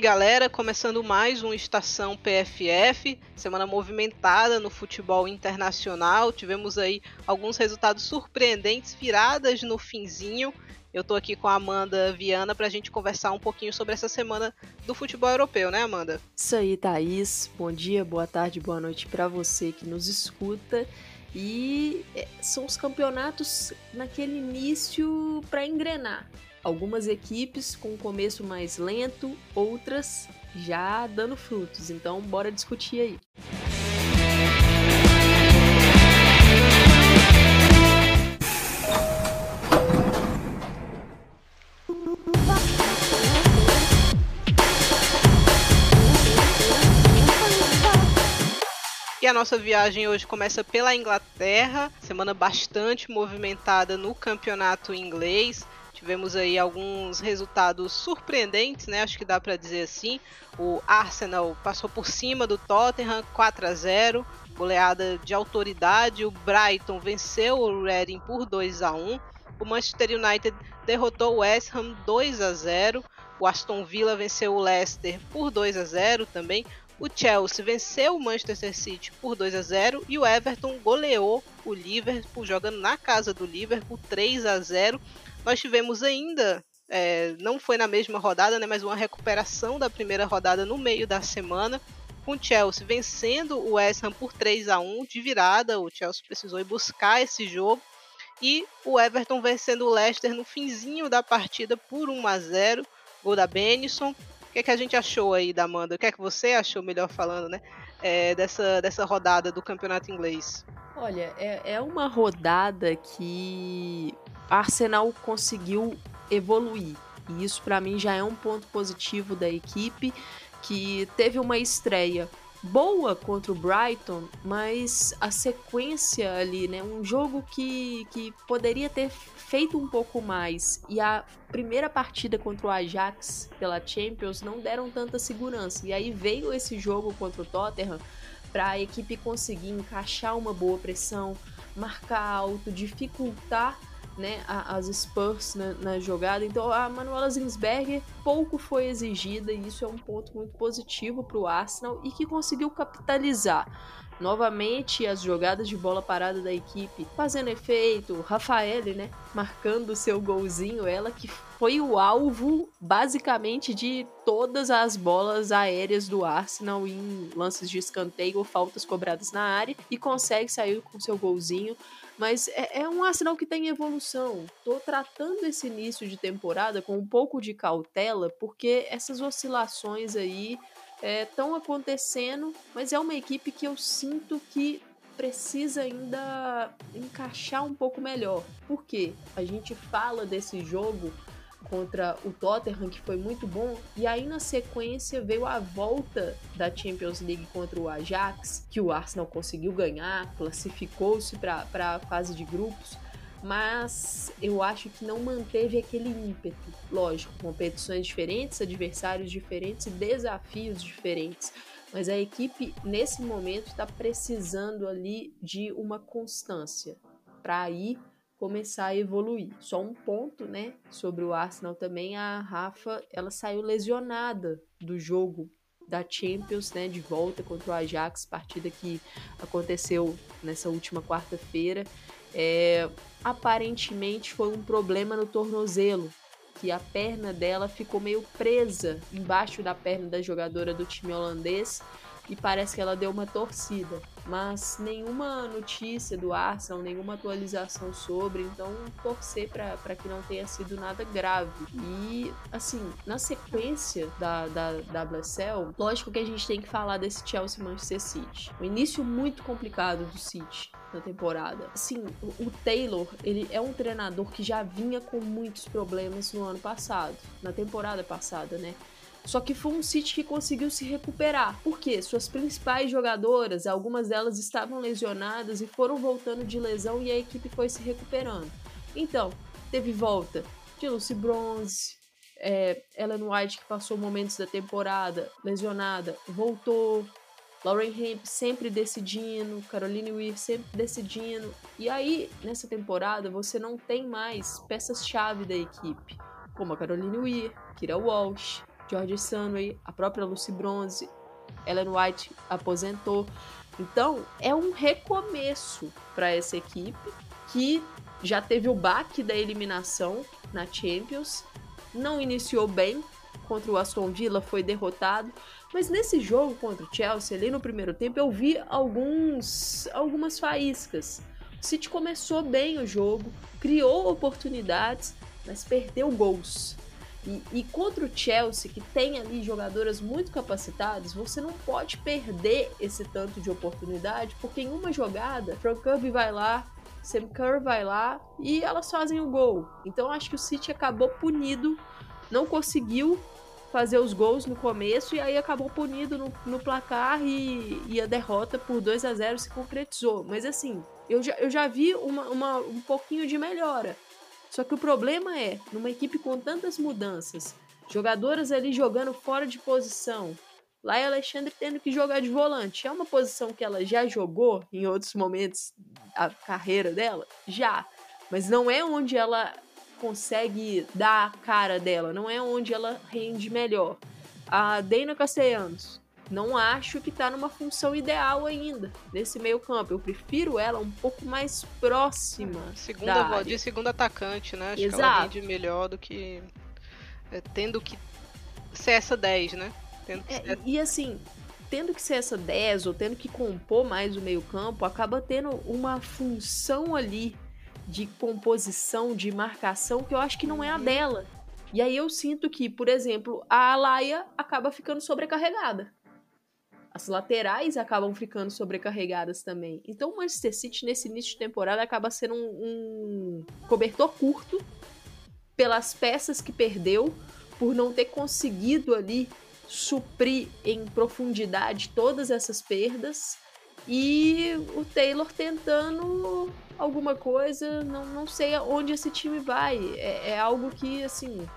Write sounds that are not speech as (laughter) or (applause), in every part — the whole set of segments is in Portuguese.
Galera, começando mais um Estação PFF, semana movimentada no futebol internacional. Tivemos aí alguns resultados surpreendentes, viradas no finzinho. Eu tô aqui com a Amanda Viana pra gente conversar um pouquinho sobre essa semana do futebol europeu, né, Amanda? Isso aí, Thaís. Bom dia, boa tarde, boa noite para você que nos escuta. E é, são os campeonatos naquele início para engrenar. Algumas equipes com um começo mais lento, outras já dando frutos. Então, bora discutir aí. A nossa viagem hoje começa pela Inglaterra, semana bastante movimentada no campeonato inglês. Tivemos aí alguns resultados surpreendentes, né? Acho que dá para dizer assim. O Arsenal passou por cima do Tottenham 4 a 0, goleada de autoridade. O Brighton venceu o Reading por 2 a 1. O Manchester United derrotou o West Ham 2 a 0. O Aston Villa venceu o Leicester por 2 a 0 também. O Chelsea venceu o Manchester City por 2 a 0 e o Everton goleou o Liverpool jogando na casa do Liverpool 3 a 0. Nós tivemos ainda, é, não foi na mesma rodada, né, mas uma recuperação da primeira rodada no meio da semana, com o Chelsea vencendo o West Ham por 3 a 1 de virada. O Chelsea precisou ir buscar esse jogo. E o Everton vencendo o Leicester no finzinho da partida por 1 a 0 gol da Benison. O que, é que a gente achou aí da Amanda? O que é que você achou, melhor falando, né? É, dessa, dessa rodada do campeonato inglês? Olha, é, é uma rodada que Arsenal conseguiu evoluir. E isso para mim já é um ponto positivo da equipe que teve uma estreia boa contra o Brighton, mas a sequência ali, né, um jogo que, que poderia ter feito um pouco mais e a primeira partida contra o Ajax pela Champions não deram tanta segurança. E aí veio esse jogo contra o Tottenham para a equipe conseguir encaixar uma boa pressão, marcar alto, dificultar né, as Spurs na, na, jogada. Então a Manuela Zinsberger pouco foi exigida e isso é um ponto muito positivo para o Arsenal e que conseguiu capitalizar. Novamente as jogadas de bola parada da equipe fazendo efeito, Rafael, né, marcando seu golzinho, ela que foi o alvo basicamente de todas as bolas aéreas do Arsenal em lances de escanteio ou faltas cobradas na área e consegue sair com seu golzinho. Mas é, é um Arsenal que tem evolução. Tô tratando esse início de temporada com um pouco de cautela, porque essas oscilações aí estão é, acontecendo, mas é uma equipe que eu sinto que precisa ainda encaixar um pouco melhor. Por quê? A gente fala desse jogo contra o Tottenham, que foi muito bom, e aí na sequência veio a volta da Champions League contra o Ajax, que o Arsenal conseguiu ganhar, classificou-se para a fase de grupos, mas eu acho que não manteve aquele ímpeto. Lógico, competições diferentes, adversários diferentes e desafios diferentes. Mas a equipe, nesse momento, está precisando ali de uma constância para aí começar a evoluir. Só um ponto, né, sobre o Arsenal também, a Rafa, ela saiu lesionada do jogo da Champions, né, de volta contra o Ajax, partida que aconteceu nessa última quarta-feira. É, aparentemente foi um problema no tornozelo, que a perna dela ficou meio presa embaixo da perna da jogadora do time holandês e parece que ela deu uma torcida. Mas nenhuma notícia do Arsenal, nenhuma atualização sobre, então torcer para que não tenha sido nada grave. E, assim, na sequência da, da WSL, lógico que a gente tem que falar desse Chelsea Manchester City. O início muito complicado do City na temporada. Assim, o Taylor, ele é um treinador que já vinha com muitos problemas no ano passado, na temporada passada, né? Só que foi um City que conseguiu se recuperar. Por quê? Suas principais jogadoras, algumas delas estavam lesionadas e foram voltando de lesão e a equipe foi se recuperando. Então, teve volta de Lucy Bronze, é, Ellen White, que passou momentos da temporada lesionada, voltou. Lauren Hemp sempre decidindo, Caroline Weir sempre decidindo. E aí, nessa temporada, você não tem mais peças-chave da equipe, como a Caroline Weir, Kira Walsh, George Sunway, a própria Lucy Bronze, Ellen White aposentou. Então, é um recomeço para essa equipe que já teve o baque da eliminação na Champions, não iniciou bem contra o Aston Villa, foi derrotado, mas nesse jogo contra o Chelsea, ali no primeiro tempo, eu vi alguns algumas faíscas. O City começou bem o jogo, criou oportunidades, mas perdeu gols. E, e, contra o Chelsea, que tem ali jogadoras muito capacitadas, você não pode perder esse tanto de oportunidade, porque em uma jogada, Frank Kirby vai lá, Sam Kerr vai lá e elas fazem o gol. Então acho que o City acabou punido, não conseguiu fazer os gols no começo e aí acabou punido no, no placar e, e, a derrota por 2 a 0 se concretizou. Mas assim, eu já, eu já vi uma, uma, um pouquinho de melhora. Só que o problema é, numa equipe com tantas mudanças, jogadoras ali jogando fora de posição, lá e Alexandre tendo que jogar de volante. É uma posição que ela já jogou em outros momentos da carreira dela? Já. Mas não é onde ela consegue dar a cara dela, não é onde ela rende melhor. A Deina Castellanos, não acho que tá numa função ideal ainda nesse meio campo. Eu prefiro ela um pouco mais próxima. Segunda de segundo atacante, né? Acho Exato. que ela rende melhor do que é, tendo que ser essa 10, né? É, ser... E assim, tendo que ser essa 10 ou tendo que compor mais o meio campo, acaba tendo uma função ali de composição, de marcação, que eu acho que não é a uhum. dela. E aí eu sinto que, por exemplo, a Alaia acaba ficando sobrecarregada. As laterais acabam ficando sobrecarregadas também. Então o Manchester City, nesse início de temporada, acaba sendo um, um cobertor curto pelas peças que perdeu, por não ter conseguido ali suprir em profundidade todas essas perdas. E o Taylor tentando alguma coisa, não, não sei aonde esse time vai. É, é algo que, assim,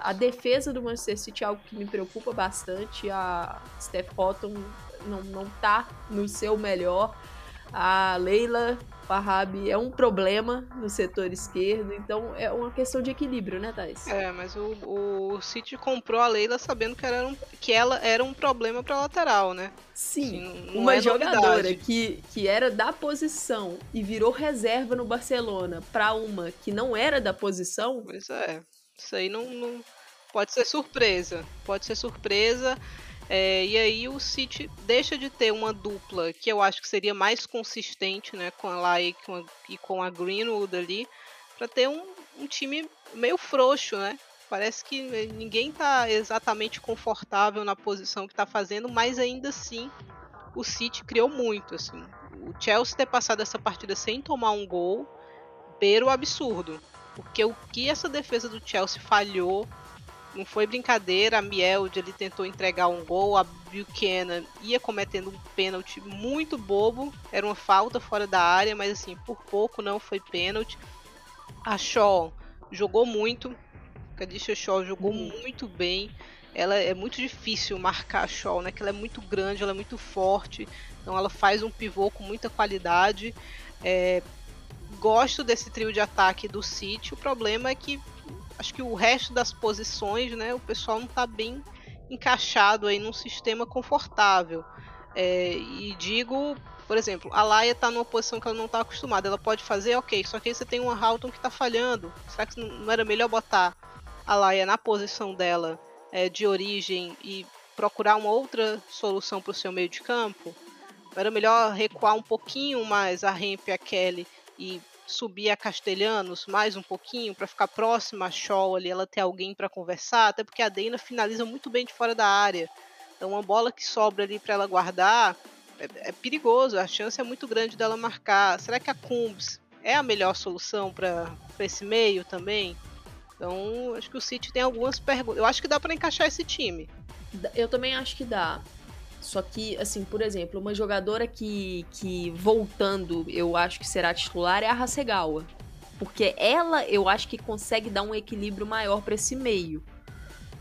a, defesa do Manchester City é algo que me preocupa bastante. A Steph Cotton não, não tá no seu melhor. A Leila Farhab é um problema no setor esquerdo, então é uma questão de equilíbrio, né, Thais? É, mas o, o City comprou a Leila sabendo que, era um, que ela era um problema para lateral, né? Sim, assim, uma é jogadora que, que era da posição e virou reserva no Barcelona para uma que não era da posição. Pois é, isso aí não, não pode ser surpresa, pode ser surpresa. É, e aí o City deixa de ter uma dupla que eu acho que seria mais consistente, né, com a Lai e com a, Greenwood ali, para ter um, um, time meio frouxo, né? Parece que ninguém está exatamente confortável na posição que está fazendo, mas ainda assim o City criou muito, assim. O Chelsea ter passado essa partida sem tomar um gol, beira o absurdo. Porque o que essa defesa do Chelsea falhou não foi brincadeira, a Mielde ele tentou entregar um gol, a Buchanan ia cometendo um pênalti muito bobo, era uma falta fora da área, mas assim, por pouco não foi pênalti. A Shaw jogou muito, a Kadisha Shaw jogou uhum. muito bem. Ela é muito difícil marcar a Shaw, né? Que ela é muito grande, ela é muito forte, então ela faz um pivô com muita qualidade. É, gosto desse trio de ataque do City. O problema é que acho que o resto das posições, né, o pessoal não está bem encaixado aí num sistema confortável. É, e digo, por exemplo, a Laia está numa posição que ela não está acostumada. Ela pode fazer, ok, só que aí você tem uma Halton que está falhando. Será que não era melhor botar a Laia na posição dela é, de origem e procurar uma outra solução para o seu meio de campo? Não era melhor recuar um pouquinho mais a Hemp e a Kelly e subir a Castelhanos mais um pouquinho para ficar próxima a Shaw ali, ela ter alguém para conversar, até porque a Deina finaliza muito bem de fora da área. Então uma bola que sobra ali para ela guardar é, é, perigoso, a chance é muito grande dela marcar. Será que a Cumbs é a melhor solução para esse meio também? Então, acho que o City tem algumas perguntas. Eu acho que dá para encaixar esse time. Eu também acho que dá. Só que, assim, por exemplo, uma jogadora que, que voltando eu acho que será titular é a Hasegawa. Porque ela eu acho que consegue dar um equilíbrio maior para esse meio.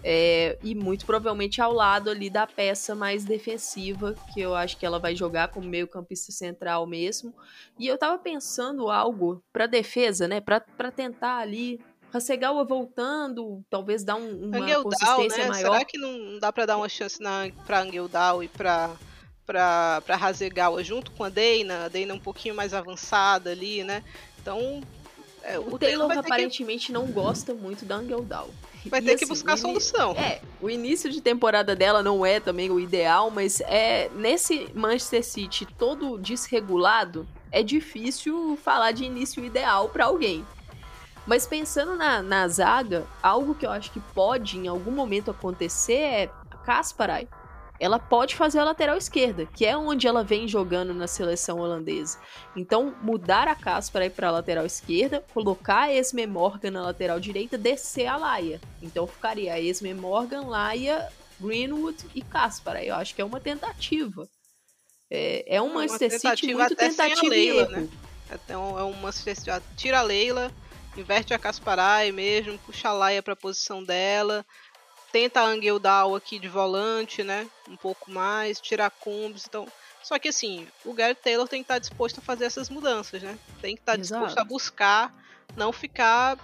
É, e muito provavelmente ao lado ali da peça mais defensiva, que eu acho que ela vai jogar como meio campista central mesmo. E eu tava pensando algo para defesa, né, para tentar ali Hasegawa voltando, talvez dar um, uma Angeldal, consistência né? maior. Será que não dá para dar uma chance na, pra Angeldal e pra, pra, pra Hasegawa junto com a Deina? A Deina um pouquinho mais avançada ali, né? Então... É, o, o, Taylor, Taylor aparentemente que... não gosta muito da Angeldal. Vai e ter assim, que buscar solução. É, o início de temporada dela não é também o ideal, mas é nesse Manchester City todo desregulado, é difícil falar de início ideal para alguém. Mas pensando na, na zaga, algo que eu acho que pode em algum momento acontecer é a Kasparay. Ela pode fazer a lateral esquerda, que é onde ela vem jogando na seleção holandesa. Então, mudar a Kasparay para a lateral esquerda, colocar a Esme Morgan na lateral direita, descer a Laia. Então, ficaria a Esme Morgan, Laia, Greenwood e Kasparay. Eu acho que é uma tentativa. É, é um Manchester City muito tentativa Leila, e erro. Né? É um Manchester City. Tira a Leila, inverte a Kasparay mesmo, puxa a Laia para a posição dela, tenta a Angeldal aqui de volante, né? Um pouco mais, tirar combos, então... Só que assim, o Gary Taylor tem que estar disposto a fazer essas mudanças, né? Tem que estar Exato. disposto a buscar, não ficar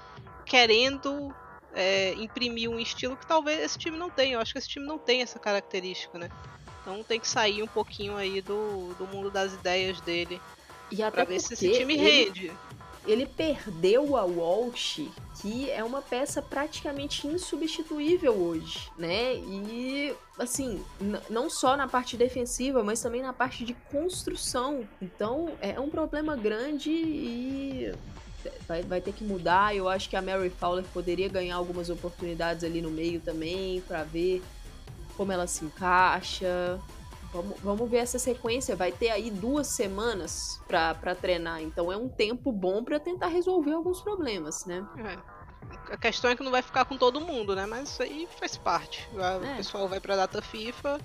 querendo é, imprimir um estilo que talvez esse time não tenha. Eu acho que esse time não tem essa característica, né? Então tem que sair um pouquinho aí do, do mundo das ideias dele. E até pra ver se esse time ele, rende. Ele perdeu a Walsh, que é uma peça praticamente insubstituível hoje, né? E assim, não só na parte defensiva, mas também na parte de construção. Então é um problema grande e vai, vai ter que mudar. Eu acho que a Mary Fowler poderia ganhar algumas oportunidades ali no meio também, para ver como ela se encaixa. Vamos, vamos ver essa sequência. Vai ter aí duas semanas para treinar, então é um tempo bom para tentar resolver alguns problemas, né? É. A questão é que não vai ficar com todo mundo, né? Mas isso aí faz parte. O é. pessoal vai pra data FIFA,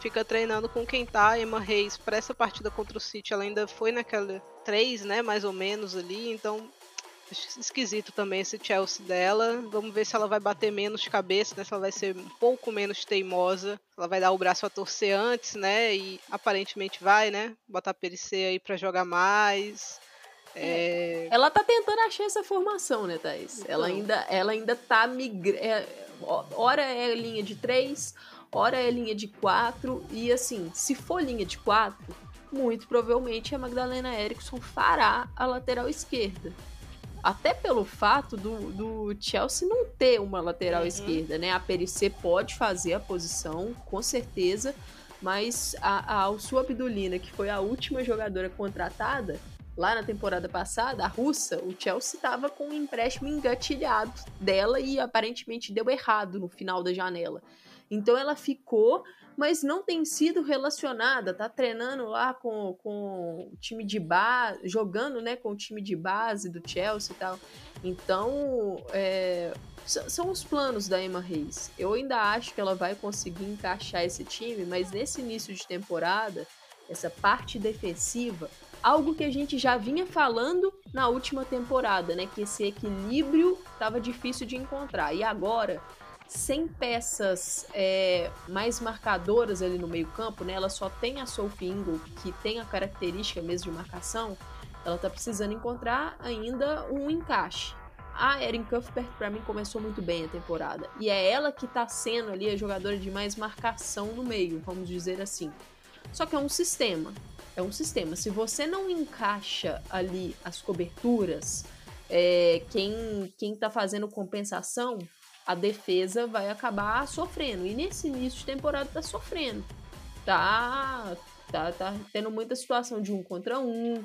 fica treinando com quem tá. Emma Reis, para essa partida contra o City, ela ainda foi naquela 3, né? Mais ou menos ali. Então esquisito também esse Chelsea dela. Vamos ver se ela vai bater menos cabeça, né? Se ela vai ser um pouco menos teimosa. Ela vai dar o braço a torcer antes, né? E aparentemente vai, né? Botar a Pericê aí para jogar mais. É... Ela tá tentando achar essa formação, né, Thaís? Então... Ela, ainda, ela ainda tá migrando. É, hora é linha de três, hora é linha de quatro. E assim, se for linha de quatro, muito provavelmente a Magdalena Erickson fará a lateral esquerda. Até pelo fato do, do Chelsea não ter uma lateral uhum. esquerda, né? A Perissé pode fazer a posição, com certeza, mas a, a Alsu Abdulina, que foi a última jogadora contratada, lá na temporada passada, a russa, o Chelsea estava com um empréstimo engatilhado dela e aparentemente deu errado no final da janela. Então ela ficou mas não tem sido relacionada, tá treinando lá com, com o time de base, jogando né, com o time de base do Chelsea e tal. Então, é, são os planos da Emma Reis. Eu ainda acho que ela vai conseguir encaixar esse time, mas nesse início de temporada, essa parte defensiva, algo que a gente já vinha falando na última temporada, né? Que esse equilíbrio estava difícil de encontrar. E agora sem peças é, mais marcadoras ali no meio campo, né? Ela só tem a Sophie que tem a característica mesmo de marcação. Ela tá precisando encontrar ainda um encaixe. A Erin Cuthbert, para mim, começou muito bem a temporada. E é ela que tá sendo ali a jogadora de mais marcação no meio, vamos dizer assim. Só que é um sistema. É um sistema. Se você não encaixa ali as coberturas, é, quem, quem tá fazendo compensação a defesa vai acabar sofrendo. E nesse início de temporada tá sofrendo. Tá, tá, tá tendo muita situação de um contra um.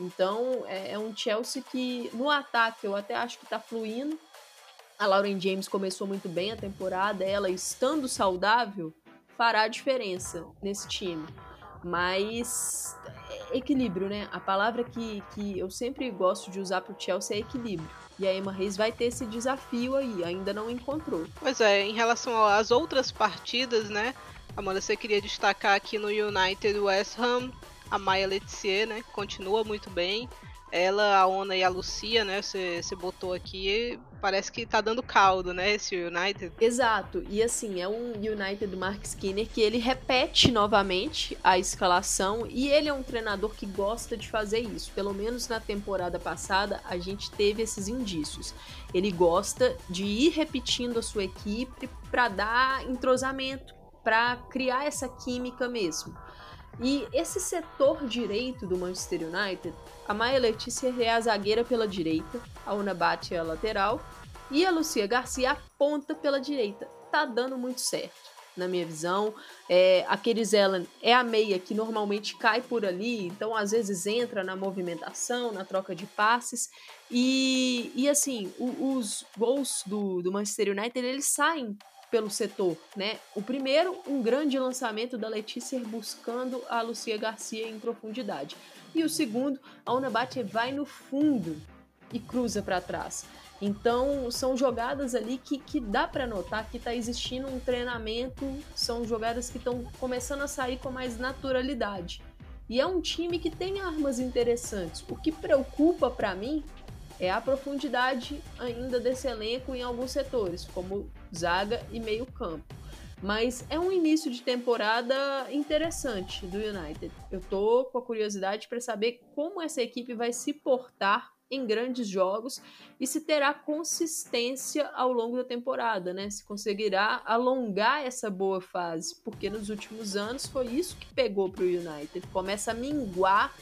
Então é, é um Chelsea que no ataque eu até acho que tá fluindo. A Lauren James começou muito bem a temporada, ela estando saudável fará a diferença nesse time. Mas é equilíbrio, né? A palavra que, que eu sempre gosto de usar pro Chelsea é equilíbrio. E a Emma Reis vai ter esse desafio aí, ainda não encontrou. Pois é, em relação às outras partidas, né? Amanda, você queria destacar aqui no United West Ham, a Maya Letizier, né? Continua muito bem. Ela, a Ona e a Lucia, né? Você, botou aqui, parece que tá dando caldo, né, esse United. Exato. E assim, é um United do Mark Skinner que ele repete novamente a escalação e ele é um treinador que gosta de fazer isso. Pelo menos na temporada passada a gente teve esses indícios. Ele gosta de ir repetindo a sua equipe para dar entrosamento, para criar essa química mesmo. E esse setor direito do Manchester United, a Maia Letícia é a zagueira pela direita, a Una Bate é a lateral e a Lucia Garcia a ponta pela direita. Tá dando muito certo, na minha visão. É, a Keris Ellen é a meia que normalmente cai por ali, então às vezes entra na movimentação, na troca de passes. E, e assim, o, os gols do, do Manchester United eles saem pelo setor, né? O primeiro, um grande lançamento da Letícia buscando a Lucia Garcia em profundidade. E o segundo, a Unabate vai no fundo e cruza para trás. Então, são jogadas ali que, que dá para notar que está existindo um treinamento, são jogadas que estão começando a sair com mais naturalidade. E é um time que tem armas interessantes. O que preocupa para mim é a profundidade ainda desse elenco em alguns setores, como zaga e meio-campo. Mas é um início de temporada interessante do United. Eu tô com a curiosidade para saber como essa equipe vai se portar em grandes jogos e se terá consistência ao longo da temporada, né? Se conseguirá alongar essa boa fase, porque nos últimos anos foi isso que pegou para o United. Começa a minguar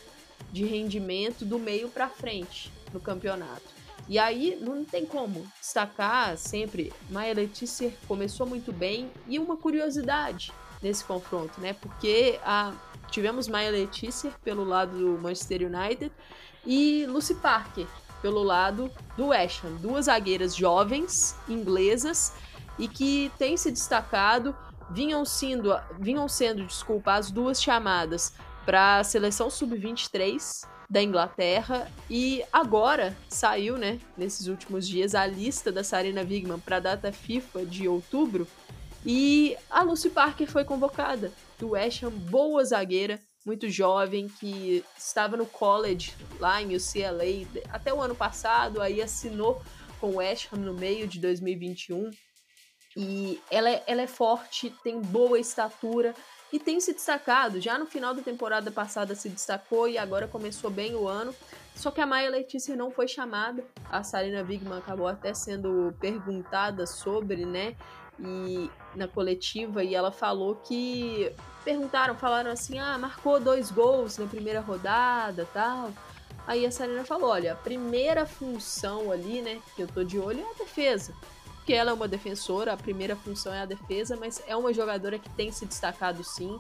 de rendimento do meio para frente no campeonato. E aí não tem como destacar sempre. Maia Letícia começou muito bem e uma curiosidade nesse confronto, né? Porque a, tivemos Maia Letícia pelo lado do Manchester United e Lucy Parker pelo lado do West Ham, duas zagueiras jovens inglesas e que têm se destacado, vinham sendo, vinham sendo, desculpa, as duas chamadas para a seleção sub-23 da Inglaterra e agora saiu, né, nesses últimos dias a lista da Sarina Wigman para a data FIFA de outubro e a Lucy Parker foi convocada. Do West Ham, boa zagueira, muito jovem que estava no college lá em UCLA até o ano passado, aí assinou com o West Ham no meio de 2021 e ela é, ela é forte, tem boa estatura, e tem se destacado. Já no final da temporada passada se destacou e agora começou bem o ano. Só que a Maia Letícia não foi chamada. A Sarina Wigman acabou até sendo perguntada sobre, né? E na coletiva e ela falou que perguntaram, falaram assim: "Ah, marcou dois gols na primeira rodada, tal". Aí a Sarina falou: "Olha, a primeira função ali, né, que eu tô de olho é a defesa porque ela é uma defensora, a primeira função é a defesa, mas é uma jogadora que tem se destacado sim.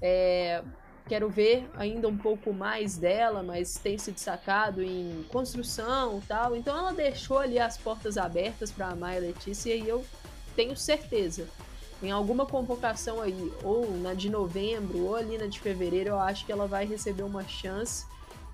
É, quero ver ainda um pouco mais dela, mas tem se destacado em construção e tal. Então ela deixou ali as portas abertas para a Maia Letícia e eu tenho certeza. Em alguma convocação aí, ou na de novembro, ou ali na de fevereiro, eu acho que ela vai receber uma chance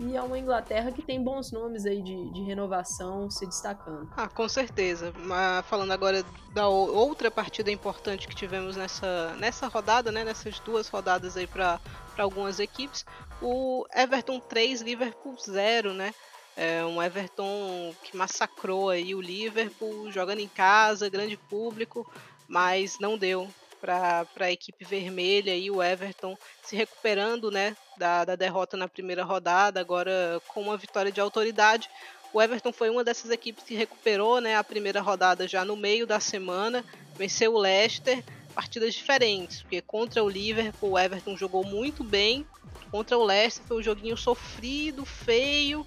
e é uma Inglaterra que tem bons nomes aí de, de renovação se destacando. Ah, com certeza. Mas falando agora da outra partida importante que tivemos nessa, nessa rodada, né, nessas duas rodadas aí para algumas equipes, o Everton 3, Liverpool 0, né? É um Everton que massacrou aí o Liverpool, jogando em casa, grande público, mas não deu para a equipe vermelha e o Everton se recuperando né, da, da derrota na primeira rodada, agora com uma vitória de autoridade. O Everton foi uma dessas equipes que recuperou né, a primeira rodada já no meio da semana, venceu o Leicester, partidas diferentes, porque contra o Liverpool o Everton jogou muito bem, contra o Leicester foi um joguinho sofrido, feio,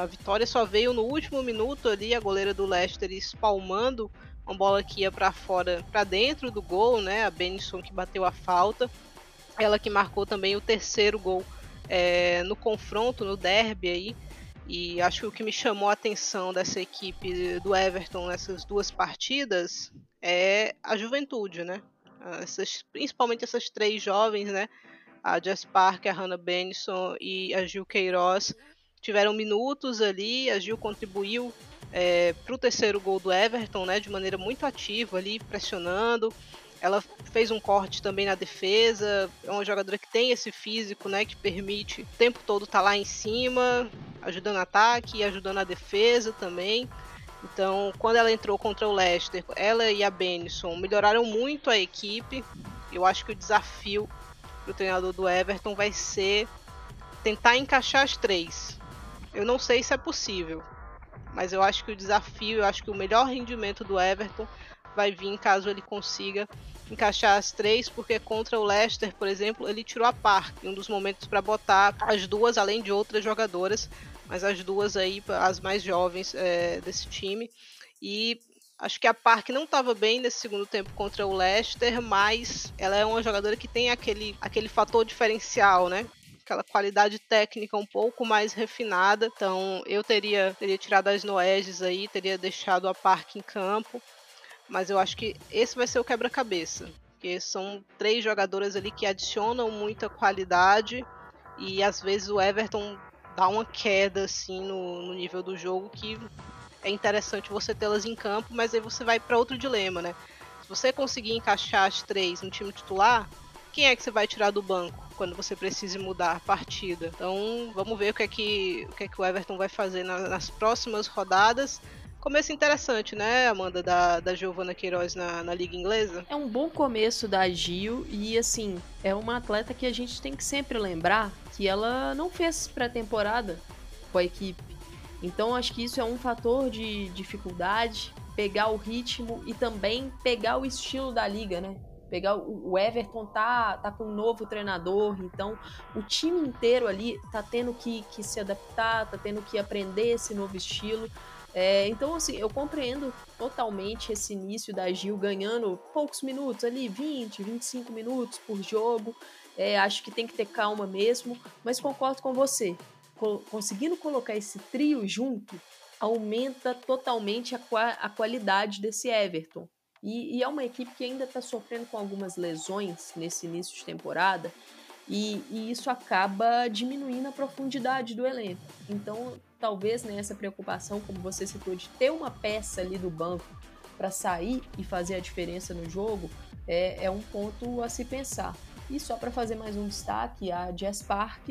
a vitória só veio no último minuto ali, a goleira do Leicester espalmando uma bola que ia para fora, para dentro do gol, né? A Benison que bateu a falta, ela que marcou também o terceiro gol é, no confronto, no derby aí. E acho que o que me chamou a atenção dessa equipe do Everton nessas duas partidas é a juventude, né? Essas, principalmente essas três jovens, né? A Jess Parker, a Hannah Benson e a Gil Queiroz tiveram minutos ali. A Gil contribuiu é, para o terceiro gol do Everton, né, de maneira muito ativa ali, pressionando. Ela fez um corte também na defesa. É uma jogadora que tem esse físico, né, que permite o tempo todo estar tá lá em cima, ajudando o ataque ajudando a defesa também. Então, quando ela entrou contra o Leicester, ela e a Benison melhoraram muito a equipe. Eu acho que o desafio para o treinador do Everton vai ser tentar encaixar as três. Eu não sei se é possível, mas eu acho que o desafio, eu acho que o melhor rendimento do Everton vai vir caso ele consiga encaixar as três, porque contra o Leicester, por exemplo, ele tirou a Park, um dos momentos para botar as duas, além de outras jogadoras, mas as duas aí, as mais jovens é, desse time. E acho que a Park não estava bem nesse segundo tempo contra o Leicester, mas ela é uma jogadora que tem aquele, aquele fator diferencial, né? Aquela qualidade técnica um pouco mais refinada. Então eu teria, teria tirado as Noeges aí, teria deixado a Park em campo. Mas eu acho que esse vai ser o quebra-cabeça. Porque são três jogadoras ali que adicionam muita qualidade. E às vezes o Everton dá uma queda assim no, no nível do jogo que é interessante você tê-las em campo, mas aí você vai para outro dilema, né? Se você conseguir encaixar as três no time titular, quem é que você vai tirar do banco quando você precise mudar a partida? Então, vamos ver o que é que o, que é que o Everton vai fazer na, nas próximas rodadas. Começo interessante, né, Amanda, da, da Giovana Queiroz na, na Liga Inglesa? É um bom começo da Gil e, assim, é uma atleta que a gente tem que sempre lembrar que ela não fez pré-temporada com a equipe. Então, acho que isso é um fator de dificuldade, pegar o ritmo e também pegar o estilo da liga, né? Pegar o Everton tá, tá com um novo treinador, então o time inteiro ali tá tendo que, que se adaptar, tá tendo que aprender esse novo estilo. É, então, assim, eu compreendo totalmente esse início da Gil ganhando poucos minutos ali, 20, 25 minutos por jogo. É, acho que tem que ter calma mesmo, mas concordo com você. Co conseguindo colocar esse trio junto, aumenta totalmente a, a qualidade desse Everton. E, e, é uma equipe que ainda está sofrendo com algumas lesões nesse início de temporada, e, e isso acaba diminuindo a profundidade do elenco. Então, talvez né, essa preocupação, como você citou, de ter uma peça ali do banco para sair e fazer a diferença no jogo, é, é um ponto a se pensar. E só para fazer mais um destaque, a Jess Park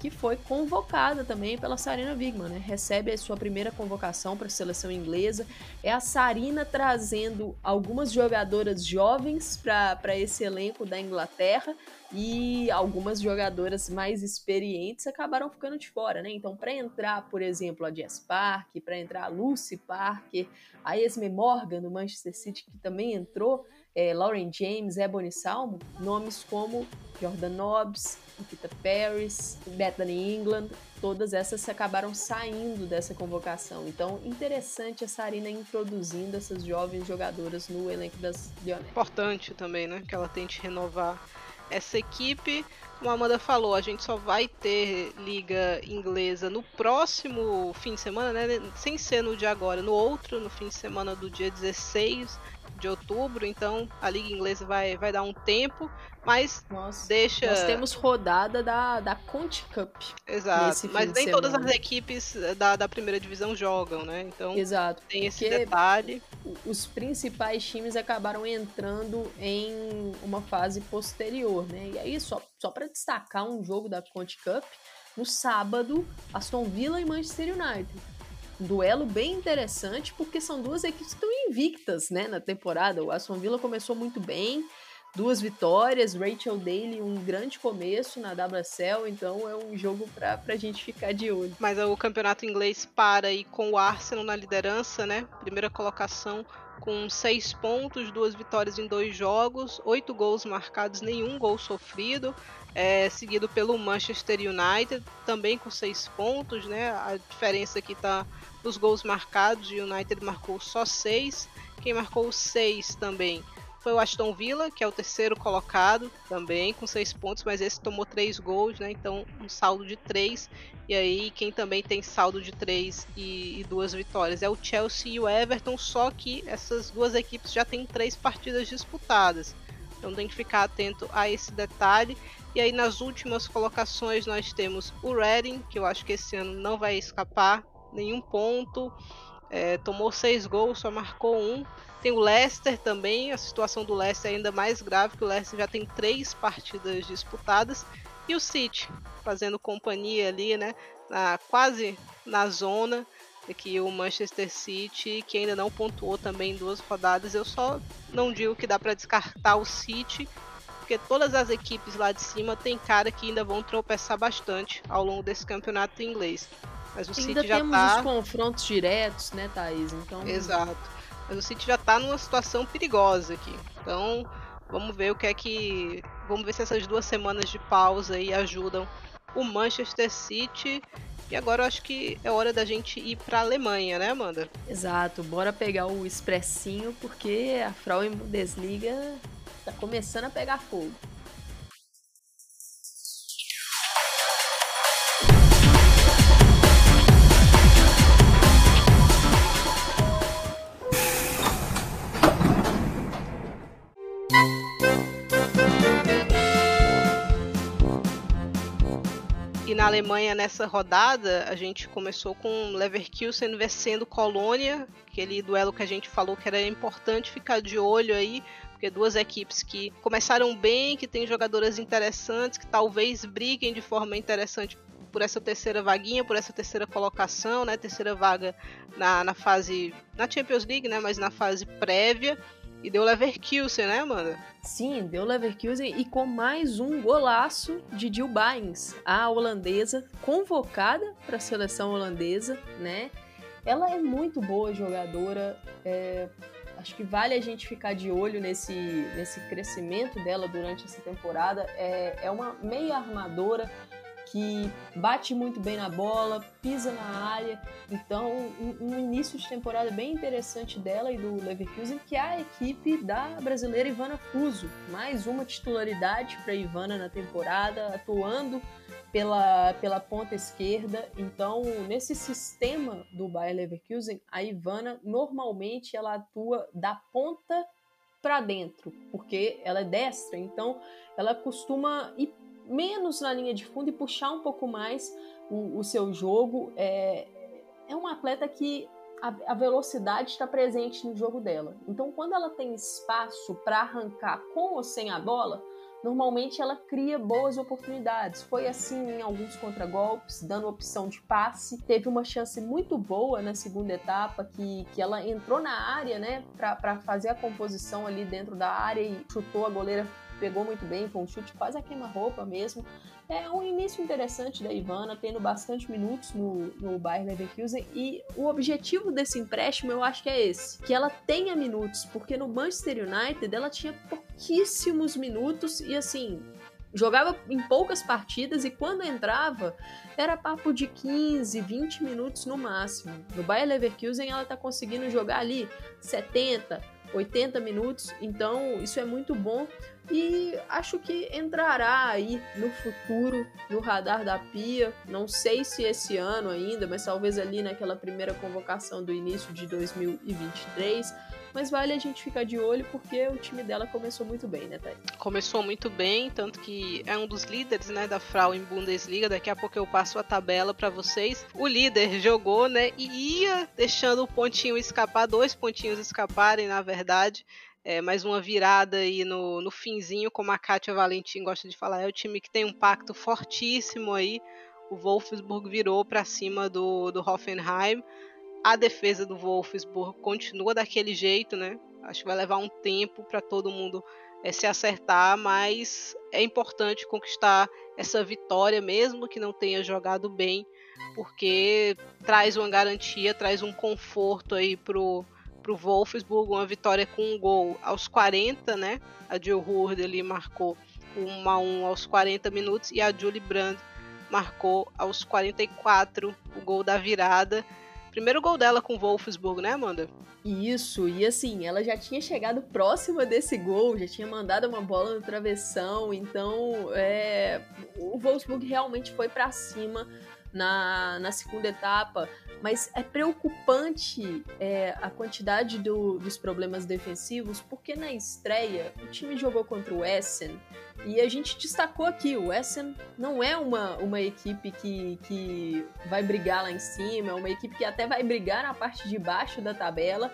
que foi convocada também pela Sarina Wigman, né? Recebe a sua primeira convocação para a seleção inglesa. É a Sarina trazendo algumas jogadoras jovens para esse elenco da Inglaterra e algumas jogadoras mais experientes acabaram ficando de fora, né? Então, para entrar, por exemplo, a Jess Park, para entrar a Lucy Parker, a Esme Morgan do Manchester City, que também entrou, é, Lauren James, Ebony Salmo, nomes como Jordan Nobbs, Nikita Paris, Bethany England, todas essas acabaram saindo dessa convocação. Então, interessante a Sarina introduzindo essas jovens jogadoras no elenco das Lioness. Importante também, né, que ela tente renovar essa equipe. Como a Amanda falou, a gente só vai ter liga inglesa no próximo fim de semana, né? Sem ser no dia agora, no outro, no fim de semana do dia 16 de outubro, então a Liga Inglesa vai, vai dar um tempo, mas Nossa, deixa. Nós temos rodada da, da Conte Cup. Exato, mas nem todas as equipes da, da primeira divisão jogam, né? Então Exato, tem esse detalhe. Os principais times acabaram entrando em uma fase posterior, né? E aí, só, só para destacar um jogo da Conte Cup, no sábado, Aston Villa e Manchester United duelo bem interessante, porque são duas equipes que estão invictas né, na temporada. O Aston Villa começou muito bem, duas vitórias, Rachel Daly um grande começo na WSL, então é um jogo para a gente ficar de olho. Mas o campeonato inglês para aí com o Arsenal na liderança, né? Primeira colocação com seis pontos, duas vitórias em dois jogos, oito gols marcados, nenhum gol sofrido. É, seguido pelo Manchester United, também com seis pontos, né? A diferença aqui está nos gols marcados, o United marcou só seis. Quem marcou seis também foi o Aston Villa, que é o terceiro colocado também, com seis pontos, mas esse tomou três gols, né? Então um saldo de três. E aí quem também tem saldo de três e, e, duas vitórias é o Chelsea e o Everton, só que essas duas equipes já têm três partidas disputadas. Então tem que ficar atento a esse detalhe. E aí nas últimas colocações nós temos o Reading, que eu acho que esse ano não vai escapar nenhum ponto. É, tomou seis gols, só marcou um. Tem o Leicester também, a situação do Leicester é ainda mais grave, que o Leicester já tem três partidas disputadas. E o City, fazendo companhia ali, né? Na, quase na zona. aqui o Manchester City, que ainda não pontuou também em duas rodadas. Eu só não digo que dá para descartar o City, porque todas as equipes lá de cima tem cara que ainda vão tropeçar bastante ao longo desse campeonato inglês. Mas o ainda City já temos tá... os confrontos diretos, né, Thaís? Então... Exato. Mas o City já tá numa situação perigosa aqui. Então, vamos ver o que é que. Vamos ver se essas duas semanas de pausa aí ajudam o Manchester City. E agora eu acho que é hora da gente ir para a Alemanha, né, Amanda? Exato, bora pegar o expressinho porque a Frauen Bundesliga tá começando a pegar fogo. Na Alemanha, nessa rodada, a gente começou com Leverkusen vencendo Colônia, aquele duelo que a gente falou que era importante ficar de olho aí, porque duas equipes que começaram bem, que têm jogadoras interessantes, que talvez briguem de forma interessante por essa terceira vaguinha, por essa terceira colocação, né? Terceira vaga na, na fase. na Champions League, né? Mas na fase prévia. E deu Leverkusen, né, mano? Sim, deu Leverkusen e com mais um golaço de Jill Bynes, a holandesa convocada para a seleção holandesa, né? Ela é muito boa jogadora, é, acho que vale a gente ficar de olho nesse, nesse crescimento dela durante essa temporada. É, é uma meia armadora que bate muito bem na bola, pisa na área. Então, um, um, início de temporada bem interessante dela e do Leverkusen, que é a equipe da brasileira Ivana Fuso. Mais uma titularidade para Ivana na temporada, atuando pela, pela ponta esquerda. Então, nesse sistema do Bayer Leverkusen, a Ivana normalmente ela atua da ponta para dentro, porque ela é destra, então ela costuma ir menos na linha de fundo e puxar um pouco mais o, o seu jogo. É, é um atleta que a, a velocidade está presente no jogo dela. Então, quando ela tem espaço para arrancar com ou sem a bola, normalmente ela cria boas oportunidades. Foi assim em alguns contragolpes, dando opção de passe. Teve uma chance muito boa na segunda etapa, que, que ela entrou na área, né, para fazer a composição ali dentro da área e chutou a goleira pegou muito bem, com um chute quase a queima-roupa mesmo. É um início interessante da Ivana, tendo bastante minutos no, no Bayern Leverkusen. E o objetivo desse empréstimo eu acho que é esse: que ela tenha minutos, porque no Manchester United ela tinha pouquíssimos minutos e assim. Jogava em poucas partidas e quando entrava era papo de 15, 20 minutos no máximo. No Bayern Leverkusen ela tá conseguindo jogar ali 70, 80 minutos, então isso é muito bom e acho que entrará aí no futuro no radar da Pia. Não sei se esse ano ainda, mas talvez ali naquela primeira convocação do início de 2023. Mas vale a gente ficar de olho porque o time dela começou muito bem, né, Thay? Começou muito bem, tanto que é um dos líderes, né, da Frau em Bundesliga. Daqui a pouco eu passo a tabela para vocês. O líder jogou, né, e ia deixando o pontinho escapar, dois pontinhos escaparem, na verdade. É, mais uma virada aí no, no finzinho, como a Kátia Valentim gosta de falar. É o time que tem um pacto fortíssimo aí. O Wolfsburg virou para cima do, do Hoffenheim. A defesa do Wolfsburg continua daquele jeito, né? Acho que vai levar um tempo para todo mundo é, se acertar, mas é importante conquistar essa vitória, mesmo que não tenha jogado bem, porque traz uma garantia, traz um conforto aí pro para o Wolfsburg, uma vitória com um gol aos 40, né? A Jill Hurd ali marcou 1 a 1 aos 40 minutos e a Julie Brand marcou aos 44 o gol da virada. Primeiro gol dela com o Wolfsburg, né, Amanda? Isso, e assim, ela já tinha chegado próxima desse gol, já tinha mandado uma bola no travessão, então é, o Wolfsburg realmente foi para cima na, na segunda etapa mas é preocupante é, a quantidade do, dos problemas defensivos, porque na estreia o time jogou contra o Essen e a gente destacou aqui: o Essen não é uma, uma equipe que, que vai brigar lá em cima, é uma equipe que até vai brigar na parte de baixo da tabela.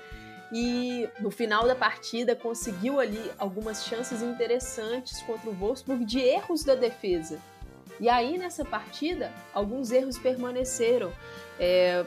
E no final da partida conseguiu ali algumas chances interessantes contra o Wolfsburg de erros da defesa. E aí nessa partida, alguns erros permaneceram. É,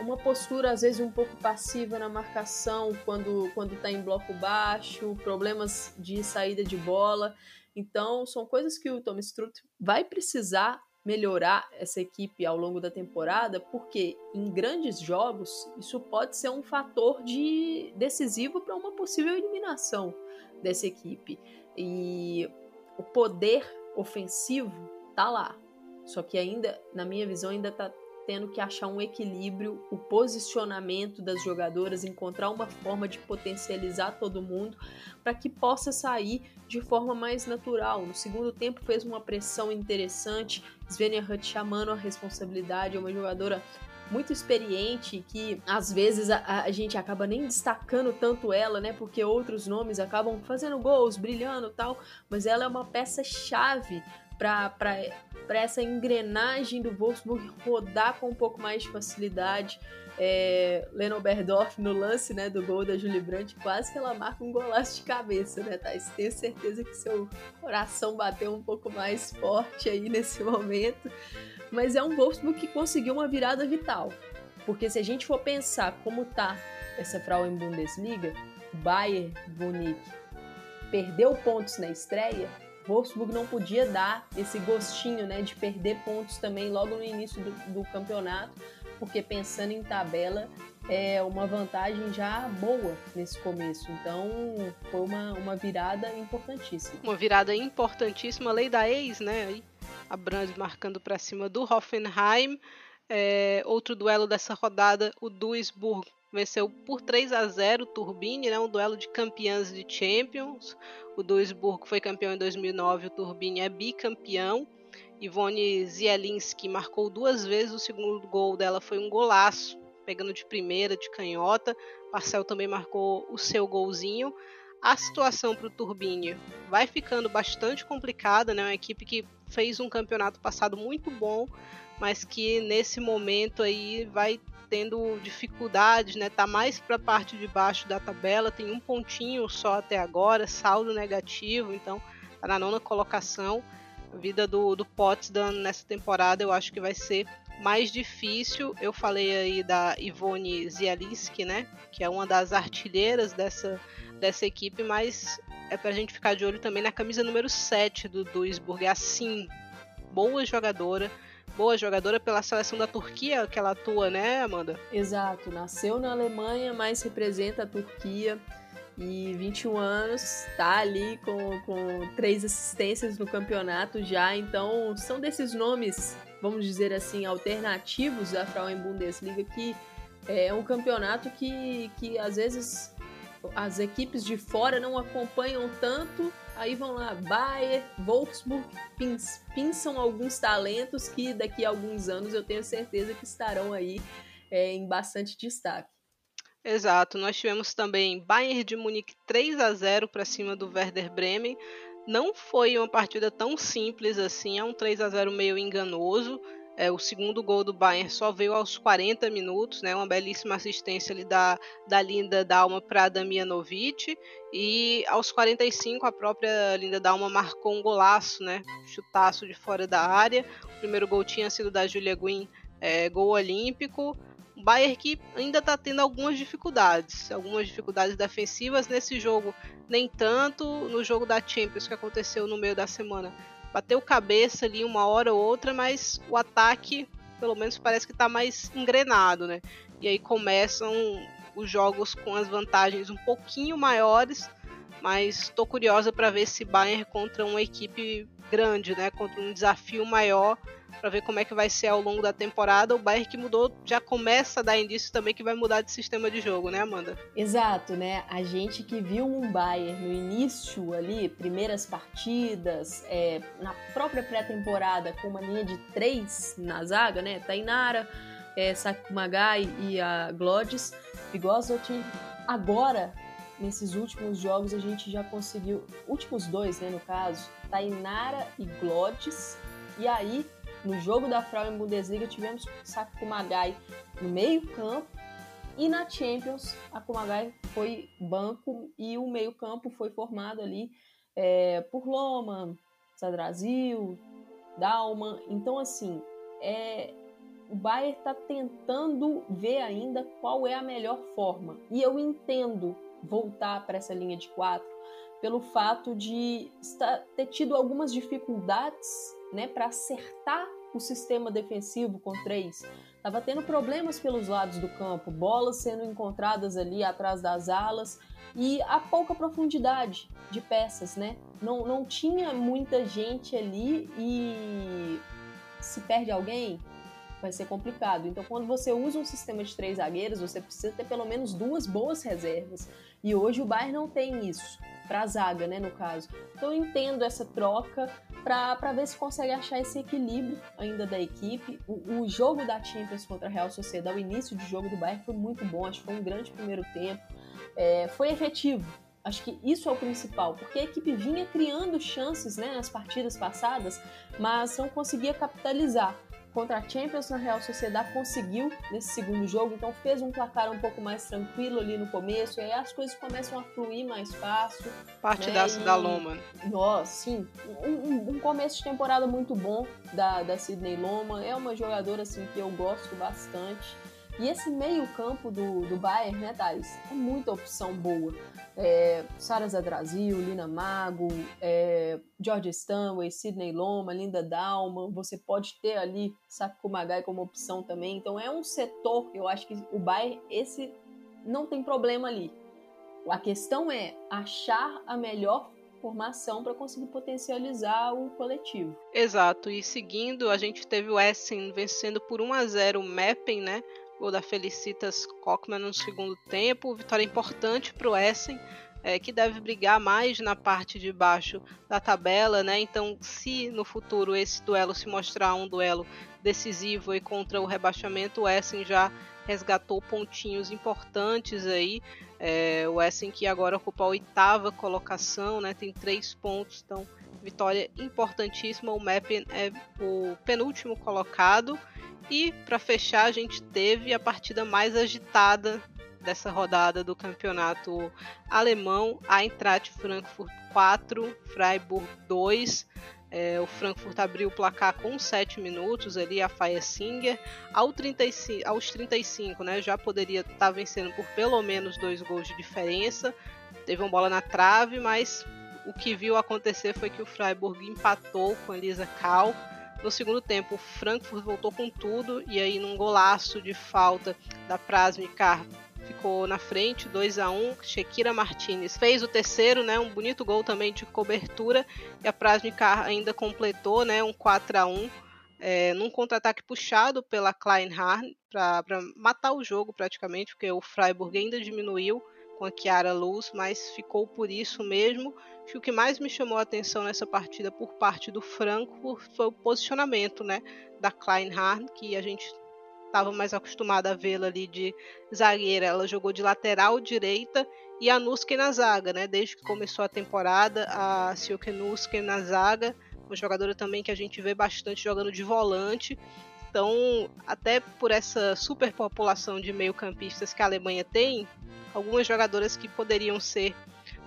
uma postura às vezes um pouco passiva na marcação quando está em bloco baixo, problemas de saída de bola. Então, são coisas que o Tom Strutt vai precisar melhorar essa equipe ao longo da temporada, porque em grandes jogos isso pode ser um fator de decisivo para uma possível eliminação dessa equipe. E o poder ofensivo tá lá. Só que ainda, na minha visão, ainda tá tendo que achar um equilíbrio, o posicionamento das jogadoras, encontrar uma forma de potencializar todo mundo para que possa sair de forma mais natural. No segundo tempo fez uma pressão interessante, Svenja Hutt chamando a responsabilidade, é uma jogadora muito experiente que às vezes a, a, gente acaba nem destacando tanto ela, né? Porque outros nomes acabam fazendo gols, brilhando tal, mas ela é uma peça chave para essa engrenagem do Wolfsburg rodar com um pouco mais de facilidade. É, Leno Berdorf no lance né, do gol da Julie Brandt, quase que ela marca um golaço de cabeça, né, Thais? Tenho certeza que seu coração bateu um pouco mais forte aí nesse momento. Mas é um Wolfsburg que conseguiu uma virada vital. Porque se a gente for pensar como tá essa Frauen Bundesliga, Bayern Munique perdeu pontos na estreia, Wolfsburg não podia dar esse gostinho né, de perder pontos também logo no início do, do campeonato, porque pensando em tabela é uma vantagem já boa nesse começo. Então foi uma, uma virada importantíssima. Uma virada importantíssima, lei da ex, né? A Brands marcando para cima do Hoffenheim. É, outro duelo dessa rodada, o Duisburg venceu por 3 a 0 o Turbine, né, um duelo de campeãs de Champions. O Duisburg foi campeão em 2009, o Turbine é bicampeão. Ivone Zielinski marcou duas vezes, o segundo gol dela foi um golaço, pegando de primeira, de canhota. Marcel também marcou o seu golzinho. A situação para o Turbine vai ficando bastante complicada, né? Uma equipe que fez um campeonato passado muito bom, mas que nesse momento aí vai tendo dificuldades, né? Tá mais para a parte de baixo da tabela, tem um pontinho só até agora, saldo negativo, então tá na nona colocação. A vida do, do Potsdam nessa temporada eu acho que vai ser mais difícil. Eu falei aí da Ivone Zielinski, né? Que é uma das artilheiras dessa, dessa equipe, mas é pra gente ficar de olho também na camisa número 7 do Duisburg. Assim, boa jogadora. Boa jogadora pela seleção da Turquia que ela atua, né, Amanda? Exato, nasceu na Alemanha, mas representa a Turquia. E 21 anos, tá ali com, com três assistências no campeonato já, então são desses nomes, vamos dizer assim, alternativos da Frauen Bundesliga que é um campeonato que, que às vezes as equipes de fora não acompanham tanto Aí vão lá, Bayer, Wolfsburg, pins, pinçam alguns talentos que daqui a alguns anos eu tenho certeza que estarão aí é, em bastante destaque. Exato, nós tivemos também Bayern de Munique 3 a 0 para cima do Werder Bremen. Não foi uma partida tão simples assim, é um 3 a 0 meio enganoso. É, o segundo gol do Bayern só veio aos 40 minutos, né? Uma belíssima assistência ali da, da Linda Dalma para Damianovic. E aos 45 a própria Linda Dalma marcou um golaço, né? Chutaço de fora da área. O primeiro gol tinha sido da Julia Guin, é, gol olímpico. O Bayern que ainda está tendo algumas dificuldades, algumas dificuldades defensivas nesse jogo, nem tanto no jogo da Champions que aconteceu no meio da semana bateu cabeça ali uma hora ou outra, mas o ataque, pelo menos, parece que está mais engrenado, né? E aí começam os jogos com as vantagens um pouquinho maiores, mas estou curiosa para ver se Bayern contra uma equipe grande, né, contra um desafio maior, para ver como é que vai ser ao longo da temporada. O Bayern que mudou já começa a dar indícios também que vai mudar de sistema de jogo, né, Amanda? Exato, né? A gente que viu um Bayern no início ali, primeiras partidas, é, na própria pré-temporada com uma linha de três na zaga, né? Tainara, é, Sakumagai e a Glodis, Bigosot. Agora nesses últimos jogos a gente já conseguiu, últimos dois, né, no caso, Tainara e Glodis. E aí, no jogo da Frauen Bundesliga, tivemos Sakumagai no meio-campo. E na Champions, a Kumagai foi banco e o meio-campo foi formado ali é, por Loma, Sadrazil, Dalman. Então, assim, é, o Bayern está tentando ver ainda qual é a melhor forma. E eu entendo voltar para essa linha de quatro pelo fato de estar, ter tido algumas dificuldades né, para acertar o sistema defensivo com três. Estava tendo problemas pelos lados do campo, bolas sendo encontradas ali atrás das alas e a pouca profundidade de peças, né? Não, não tinha muita gente ali e se perde alguém, vai ser complicado. Então, quando você usa um sistema de três zagueiros, você precisa ter pelo menos duas boas reservas. E hoje o Bayern não tem isso para a zaga, né, no caso. Então, eu entendo essa troca para ver se consegue achar esse equilíbrio ainda da equipe. O, o, jogo da Champions contra a Real Sociedade, o início de jogo do Bayern foi muito bom, acho que foi um grande primeiro tempo. É, foi efetivo, Acho que isso é o principal, porque a equipe vinha criando chances né, nas partidas passadas, mas não conseguia capitalizar contra a Champions na Real Sociedade conseguiu nesse segundo jogo, então fez um placar um pouco mais tranquilo ali no começo, e aí as coisas começam a fluir mais fácil. Partidaço né? da Loma. Nossa, sim. Um, um, começo de temporada muito bom da, da Sidney Loma. É uma jogadora assim, que eu gosto bastante. E esse meio-campo do, do Bayern, né, Thais? É muita opção boa. É, Sara Zadrasil, Lina Mago, é, George Stanway, Sidney Loma, Linda Dalman. Você pode ter ali Saku Magai como opção também. Então é um setor, eu acho que o Bayern, esse não tem problema ali. A questão é achar a melhor formação para conseguir potencializar o coletivo. Exato, e seguindo, a gente teve o Essen vencendo por 1 a 0 o Meppen, né? Gol da Felicitas Kochman no segundo tempo. Vitória importante para o Essen, é, que deve brigar mais na parte de baixo da tabela, né? Então, se no futuro esse duelo se mostrar um duelo decisivo e contra o rebaixamento, o Essen já resgatou pontinhos importantes aí. É, o Essen que agora ocupa a oitava colocação, né? Tem três pontos, então vitória importantíssima. O Meppen é o penúltimo colocado e para fechar, a gente teve a partida mais agitada dessa rodada do campeonato alemão, a Eintracht Frankfurt 4, Freiburg 2. É, o Frankfurt abriu o placar com 7 minutos ali, a Faia Singer. Ao 35, aos 35, né, já poderia estar tá vencendo por pelo menos dois gols de diferença. Teve uma bola na trave, mas o que viu acontecer foi que o Freiburg empatou com a Lisa Kahl. No segundo tempo, o Frankfurt voltou com tudo e aí num golaço de falta da Prasnikar ficou na frente, 2 a 1 Shekira Martinez fez o terceiro, né, um bonito gol também de cobertura e a Prasnikar ainda completou, né, um 4 a 1 é, num contra-ataque puxado pela Kleinhardt para matar o jogo praticamente, porque o Freiburg ainda diminuiu com a Chiara Luz, mas ficou por isso mesmo que o que mais me chamou a atenção nessa partida por parte do Frankfurt foi o posicionamento né, da Kleinhardt, que a gente estava mais acostumado a vê-la ali de zagueira. Ela jogou de lateral direita e a Nusken na zaga, né? Desde que começou a temporada, a Silke Nusken na zaga, uma jogadora também que a gente vê bastante jogando de volante. Então, até por essa superpopulação de meio-campistas que a Alemanha tem, algumas jogadoras que poderiam ser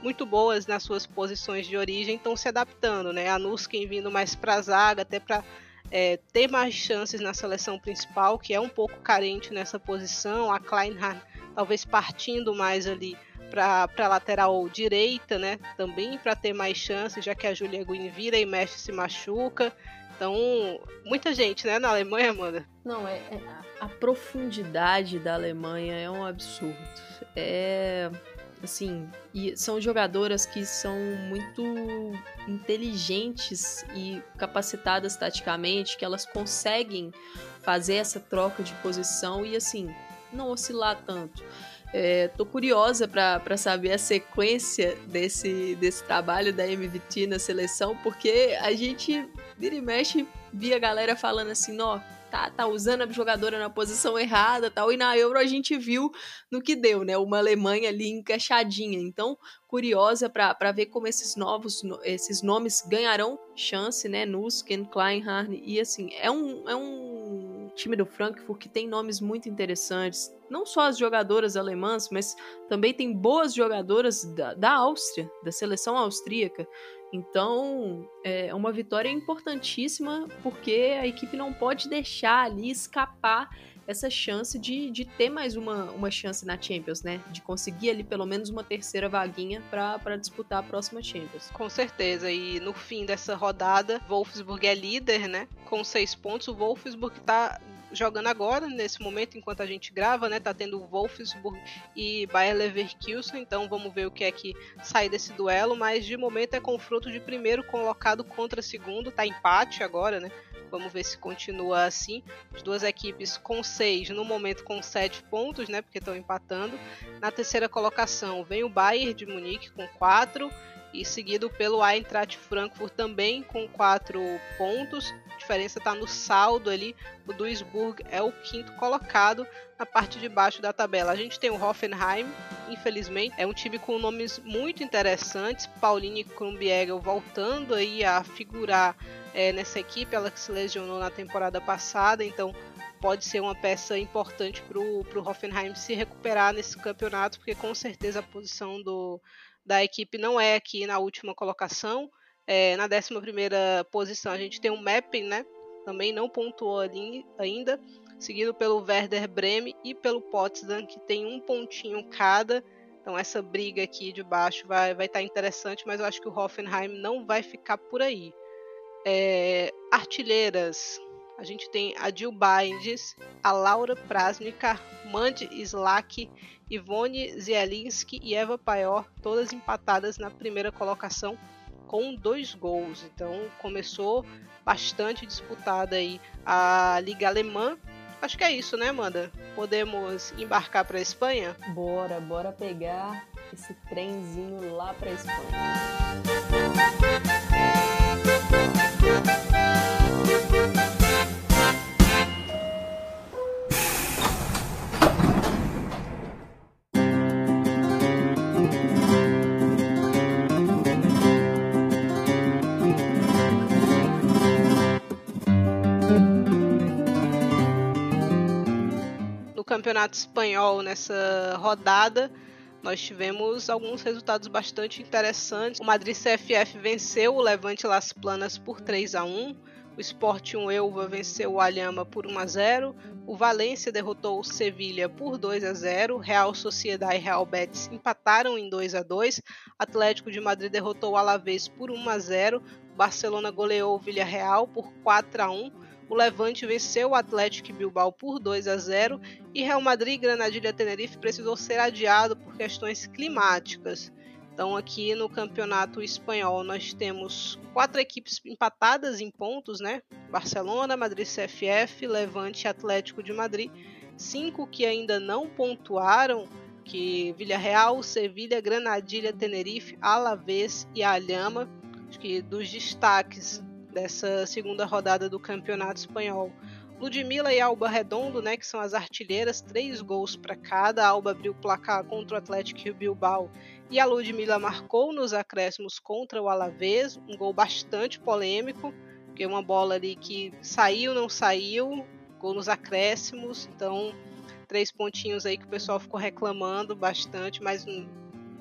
muito boas nas suas posições de origem, estão se adaptando, né? A Nuskin vindo mais para a zaga, até para é, ter mais chances na seleção principal, que é um pouco carente nessa posição. A Kleinhardt talvez partindo mais ali para a lateral direita, né? Também para ter mais chances, já que a Julia Guin vira e mexe se machuca. Então, muita gente, né, na Alemanha, Amanda? Não, é, é a profundidade da Alemanha é um absurdo. É assim, e são jogadoras que são muito inteligentes e capacitadas taticamente, que elas conseguem fazer essa troca de posição e assim, não oscilar tanto. É, tô curiosa para saber a sequência desse, desse trabalho da MVT na seleção, porque a gente vira e mexe via a galera falando assim, ó, tá, tá usando a jogadora na posição errada tal. E na Euro a gente viu no que deu, né? Uma Alemanha ali encaixadinha. Então, curiosa para ver como esses novos esses nomes ganharão chance, né? Nusken, Kleinhardt. E assim, é um, é um time do Frankfurt que tem nomes muito interessantes. Não só as jogadoras alemãs, mas também tem boas jogadoras da, da Áustria, da seleção austríaca. Então, é uma vitória importantíssima porque a equipe não pode deixar ali escapar essa chance de, de ter mais uma, uma chance na Champions, né? De conseguir ali pelo menos uma terceira vaguinha para disputar a próxima Champions. Com certeza. E no fim dessa rodada, Wolfsburg é líder, né? Com seis pontos. O Wolfsburg tá jogando agora, nesse momento, enquanto a gente grava, né? Tá tendo Wolfsburg e Bayer Leverkusen, então vamos ver o que é que sai desse duelo, mas de momento é confronto de primeiro colocado contra segundo, tá empate agora, né? Vamos ver se continua assim. As duas equipes com seis, no momento com sete pontos, né? Porque estão empatando. Na terceira colocação vem o Bayern de Munique com quatro e seguido pelo Eintracht Frankfurt também com quatro pontos. A diferença está no saldo ali. O Duisburg é o quinto colocado na parte de baixo da tabela. A gente tem o Hoffenheim, infelizmente, é um time com nomes muito interessantes. Pauline Krumbiegel voltando aí a figurar é, nessa equipe, ela que se lesionou na temporada passada, então pode ser uma peça importante para o Hoffenheim se recuperar nesse campeonato, porque com certeza a posição do, da equipe não é aqui na última colocação. É, na 11 posição a gente tem o Meppen, né? Também não pontuou ali ainda, seguido pelo Werder Bremen e pelo Potsdam, que tem um pontinho cada. Então essa briga aqui de baixo vai estar vai tá interessante, mas eu acho que o Hoffenheim não vai ficar por aí. É, artilheiras, a gente tem a Jill Bindes, a Laura Prasnica, Mandy Slak, Ivone Zielinski e Eva Paior, todas empatadas na primeira colocação com dois gols. Então começou bastante disputada aí a Liga Alemã. Acho que é isso, né, Amanda? Podemos embarcar para a Espanha? Bora, bora pegar esse trenzinho lá para a Espanha. Campeonato espanhol nessa rodada, nós tivemos alguns resultados bastante interessantes. O Madrid CFF venceu o Levante Las Planas por 3 a 1. O Sporting Elva venceu o Alhama por 1 a 0. O Valência derrotou o Sevilha por 2 a 0. Real Sociedade e Real Betis empataram em 2 a 2. Atlético de Madrid derrotou o Alavés por 1 a 0. Barcelona goleou o Villarreal por 4 a 1 o Levante venceu o Atlético Bilbao por 2 a 0 e Real Madrid Granadilha Tenerife precisou ser adiado por questões climáticas. Então, aqui no campeonato espanhol, nós temos quatro equipes empatadas em pontos, né? Barcelona, Madrid CFF, Levante e Atlético de Madrid. Cinco que ainda não pontuaram, que Villarreal, Sevilha, Granadilha, Tenerife, Alavés e Alhama. Acho que dos destaques dessa segunda rodada do Campeonato Espanhol. Ludmilla e Alba Redondo, né, que são as artilheiras, três gols para cada. A Alba abriu o placar contra o Atlético Bilbao e a Ludmilla marcou nos acréscimos contra o Alavés, um gol bastante polêmico, porque uma bola ali que saiu, não saiu, gol nos acréscimos, então três pontinhos aí que o pessoal ficou reclamando bastante, mas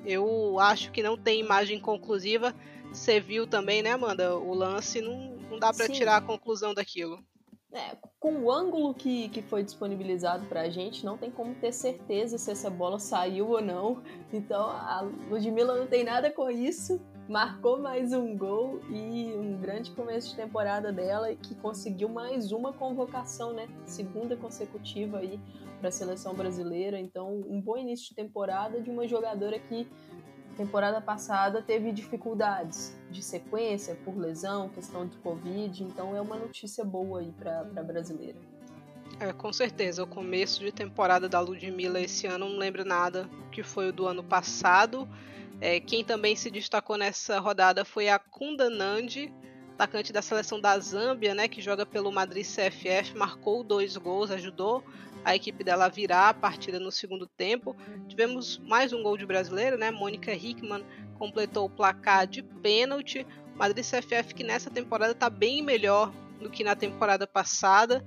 eu acho que não tem imagem conclusiva você viu também, né, Amanda? O lance não, não dá para tirar a conclusão daquilo. É, com o ângulo que, que foi disponibilizado pra gente, não tem como ter certeza se essa bola saiu ou não. (laughs) Então a Ludmilla não tem nada com isso. Marcou mais um gol e um grande começo de temporada dela que conseguiu mais uma convocação, né? Segunda consecutiva aí para a seleção brasileira. Então, um bom início de temporada de uma jogadora que temporada passada teve dificuldades de sequência por lesão, questão de Covid, então é uma notícia boa aí para a brasileira. É, com certeza. O começo de temporada da Ludmilla esse ano não lembro nada que foi o do ano passado. É, quem também se destacou nessa rodada foi a Kunda Nandi, atacante da seleção da Zâmbia, né, que joga pelo Madrid CFF, marcou dois gols, ajudou a equipe dela virar a partida no segundo tempo. Tivemos mais um gol de brasileiro, né? Mônica Hickman completou o placar de pênalti. Madrid CFF que nessa temporada está bem melhor do que na temporada passada.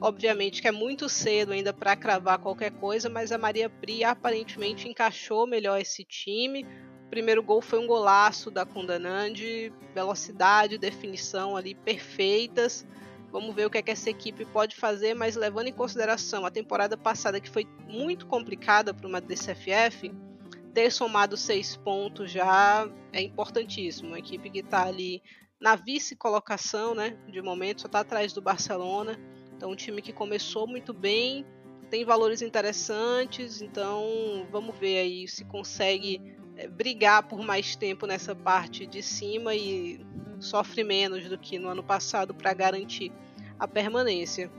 Obviamente que é muito cedo ainda para cravar qualquer coisa, mas a Maria Pri aparentemente encaixou melhor esse time. O primeiro gol foi um golaço da Kundanandi, velocidade, definição ali perfeitas. Vamos ver o que, é que essa equipe pode fazer, mas levando em consideração a temporada passada que foi muito complicada para uma DCFF, ter somado seis pontos já é importantíssimo. Uma equipe que está ali na vice-colocação, né? De momento, só está atrás do Barcelona. Então, um time que começou muito bem, tem valores interessantes. Então, vamos ver aí se consegue é, brigar por mais tempo nessa parte de cima e sofre menos do que no ano passado para garantir a permanência.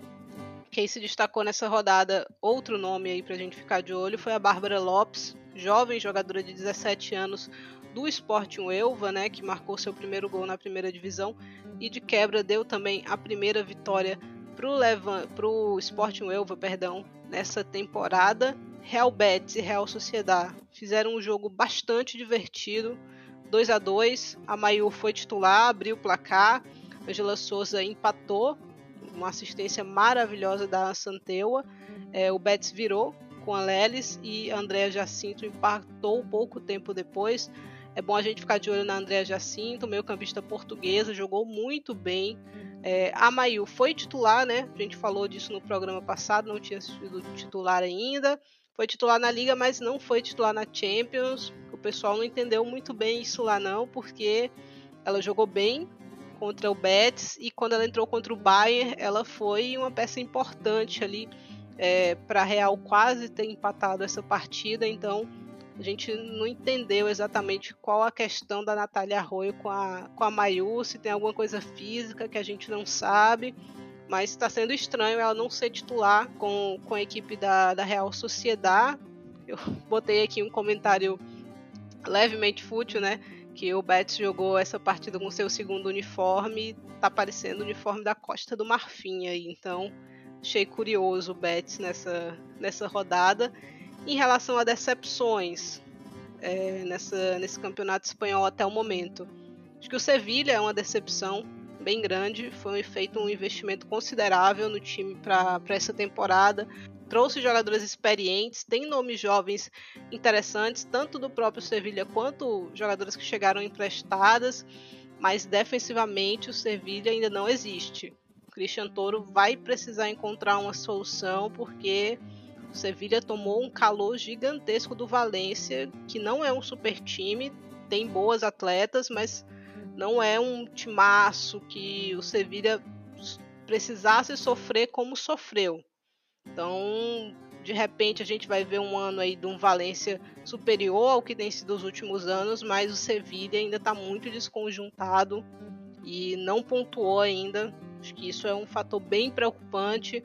Quem se destacou nessa rodada, outro nome aí para a gente ficar de olho, foi a Bárbara Lopes, jovem jogadora de 17 anos do Sporting Elva, né, que marcou seu primeiro gol na primeira divisão e de quebra deu também a primeira vitória para o Sporting Elva, perdão, nessa temporada. Real Betis e Real Sociedad fizeram um jogo bastante divertido, 2 a 2 A Mayu foi titular, abriu o placar. Angela Souza empatou, uma assistência maravilhosa da Santeua. É, o Betis virou com a Lelis e a Andrea Jacinto empatou pouco tempo depois. É bom a gente ficar de olho na Andrea Jacinto, meio campista portuguesa, jogou muito bem. É, a Mayu foi titular, né? A gente falou disso no programa passado, não tinha sido titular ainda. Foi titular na Liga, mas não foi titular na Champions. Pessoal não entendeu muito bem isso lá não, porque ela jogou bem contra o Betis e quando ela entrou contra o Bayern, ela foi uma peça importante ali é, para Real quase ter empatado essa partida. Então a gente não entendeu exatamente qual a questão da Natália Arroio com a, com a Mayu, se tem alguma coisa física que a gente não sabe, mas está sendo estranho ela não ser titular com, com a equipe da, da Real Sociedade. Eu (laughs) botei aqui um comentário levemente fútil, né? Que o Betis jogou essa partida com seu segundo uniforme, tá parecendo o uniforme da Costa do Marfim aí, então achei curioso o Betis nessa, nessa rodada. Em relação a decepções é, nessa, nesse campeonato espanhol até o momento, acho que o Sevilha é uma decepção bem grande. Foi feito um investimento considerável no time para essa temporada. Trouxe jogadores experientes, tem nomes jovens interessantes, tanto do próprio Sevilha quanto jogadores que chegaram emprestadas, mas defensivamente o Sevilha ainda não existe. O Christian Toro vai precisar encontrar uma solução porque o Sevilha tomou um calor gigantesco do Valência, que não é um super time, tem boas atletas, mas não é um timaço que o Sevilha precisasse sofrer como sofreu. Então, de repente, a gente vai ver um ano aí de um Valência superior ao que tem sido os últimos anos, mas o Sevilha ainda está muito desconjuntado e não pontuou ainda. Acho que isso é um fator bem preocupante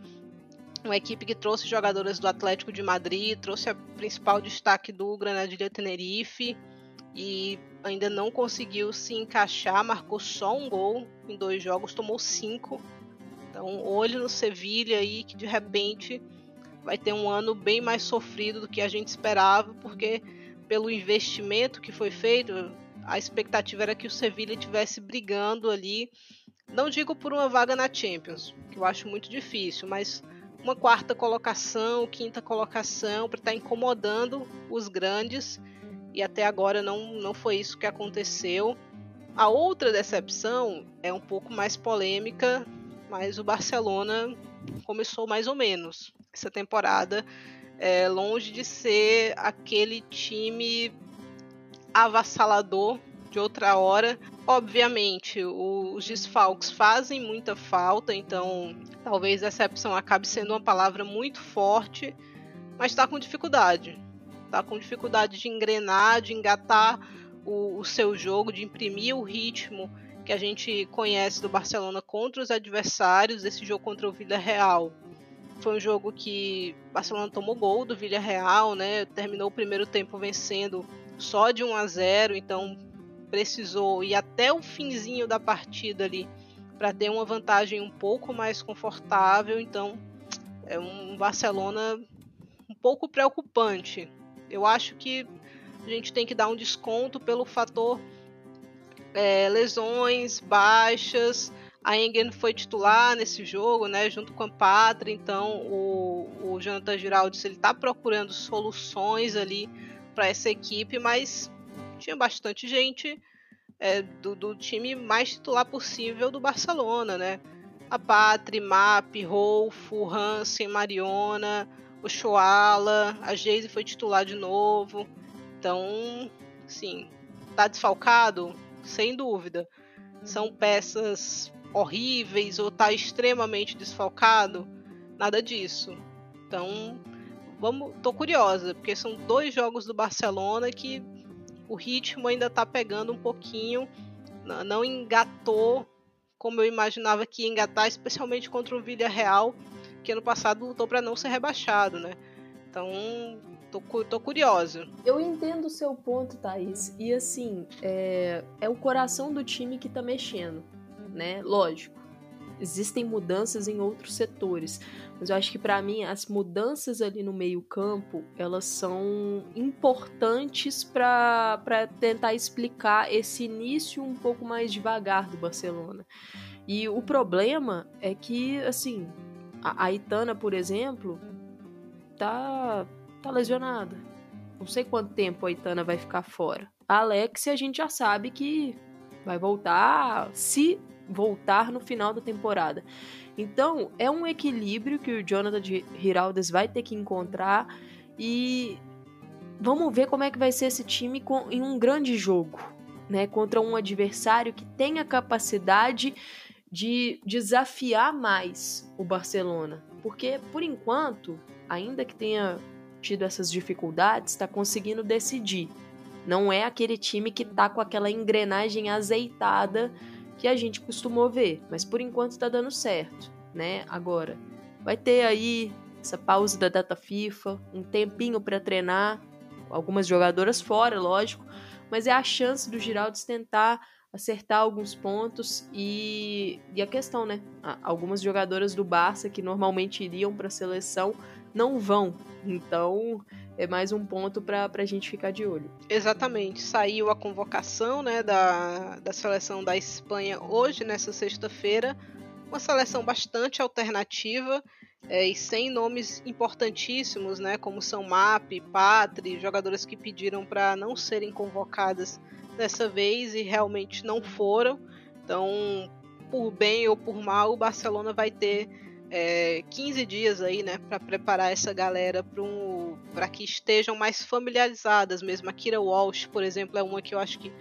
uma equipe que trouxe jogadoras do Atlético de Madrid, trouxe a principal destaque do Granadilha Tenerife e ainda não conseguiu se encaixar, marcou só um gol em dois jogos, tomou cinco. Então, olho no Sevilha aí que de repente vai ter um ano bem mais sofrido do que a gente esperava, porque pelo investimento que foi feito, a expectativa era que o Sevilha estivesse brigando ali. Não digo por uma vaga na Champions, que eu acho muito difícil, mas uma quarta colocação, quinta colocação, para estar tá incomodando os grandes. E até agora não, não foi isso que aconteceu. A outra decepção é um pouco mais polêmica, mas o Barcelona começou mais ou menos essa temporada, é, longe de ser aquele time avassalador de outra hora. Obviamente, os desfalques fazem muita falta, então talvez decepção acabe sendo uma palavra muito forte, mas está com dificuldade. Está com dificuldade de engrenar, de engatar o, o seu jogo, de imprimir o ritmo que a gente conhece do Barcelona contra os adversários. Esse jogo contra o Villarreal foi um jogo que o Barcelona tomou gol do Villarreal, né? Terminou o primeiro tempo vencendo só de 1 a 0, então precisou ir até o finzinho da partida ali para ter uma vantagem um pouco mais confortável. Então, é um Barcelona um pouco preocupante. Eu acho que a gente tem que dar um desconto pelo fator é, lesões, baixas, A Engen foi titular nesse jogo, né, junto com a Pátria, então o, o Jonathan Giraldes ele está procurando soluções ali para essa equipe, mas tinha bastante gente é, do, do, time mais titular possível do Barcelona, né? A Patri, Map, Rolfo, Hansen, Mariona, o Shoala, a Geise foi titular de novo. Então, sim, tá desfalcado? Sem dúvida. São peças horríveis ou tá extremamente desfalcado? Nada disso. Então, vamos, tô curiosa, porque são dois jogos do Barcelona que o ritmo ainda tá pegando um pouquinho, não engatou como eu imaginava que ia engatar, especialmente contra o Villarreal, que ano passado lutou para não ser rebaixado, né? Então, tô, tô curiosa. Eu entendo o seu ponto, Thaís. E assim, é, é o coração do time que tá mexendo, né? Lógico existem mudanças em outros setores, mas eu acho que para mim as mudanças ali no meio-campo, elas são importantes para tentar explicar esse início um pouco mais devagar do Barcelona. E o problema é que, assim, a, a Itana, por exemplo, tá, tá lesionada. Não sei quanto tempo a Itana vai ficar fora. A Alexia a gente já sabe que vai voltar se voltar no final da temporada. Então, é um equilíbrio que o Jonathan Giraldes vai ter que encontrar e vamos ver como é que vai ser esse time com, em um grande jogo, né, contra um adversário que tem a capacidade de desafiar mais o Barcelona, porque por enquanto, ainda que tenha tido essas dificuldades, está conseguindo decidir. Não é aquele time que tá com aquela engrenagem azeitada que a gente costumou ver, mas por enquanto está dando certo, né? Agora, vai ter aí essa pausa da data FIFA, um tempinho para treinar, algumas jogadoras fora, lógico, mas é a chance do Giraldes tentar acertar alguns pontos e, e a questão, né? Algumas jogadoras do Barça que normalmente iriam para a seleção não vão. Então, é mais um ponto para a gente ficar de olho. Exatamente. Saiu a convocação né, da, da seleção da Espanha hoje, nessa sexta-feira. Uma seleção bastante alternativa é, e sem nomes importantíssimos, né, como são Map, Patri, jogadoras que pediram para não serem convocadas dessa vez e realmente não foram. Então, por bem ou por mal, o Barcelona vai ter é, 15 dias aí, né, para preparar essa galera para um, que estejam mais familiarizadas mesmo. A Kira Walsh, por exemplo, é uma que eu acho que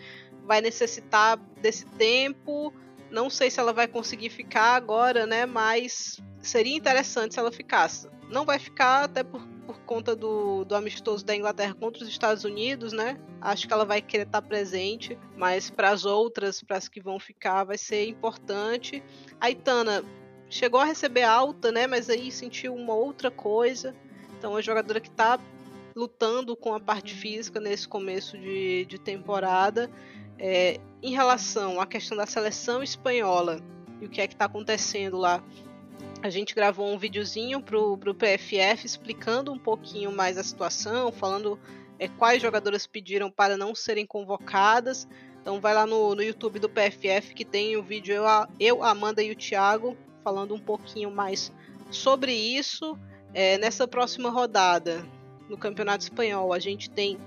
vai necessitar desse tempo. Não sei se ela vai conseguir ficar agora, né, mas seria interessante se ela ficasse. Não vai ficar até por, por conta do, do amistoso da Inglaterra contra os Estados Unidos, né? Acho que ela vai querer estar presente, mas para as outras, para as que vão ficar, vai ser importante. A Itana chegou a receber alta, né? Mas aí sentiu uma outra coisa. Então, é uma jogadora que está lutando com a parte física nesse começo de, de temporada. É, em relação à questão da seleção espanhola e o que é que está acontecendo lá, a gente gravou um videozinho pro, pro PFF explicando um pouquinho mais a situação, falando é, quais jogadoras pediram para não serem convocadas. Então vai lá no, no YouTube do PFF que tem o vídeo eu, eu, Amanda e o Thiago falando um pouquinho mais sobre isso. É, nessa próxima rodada, no Campeonato Espanhol, a gente tem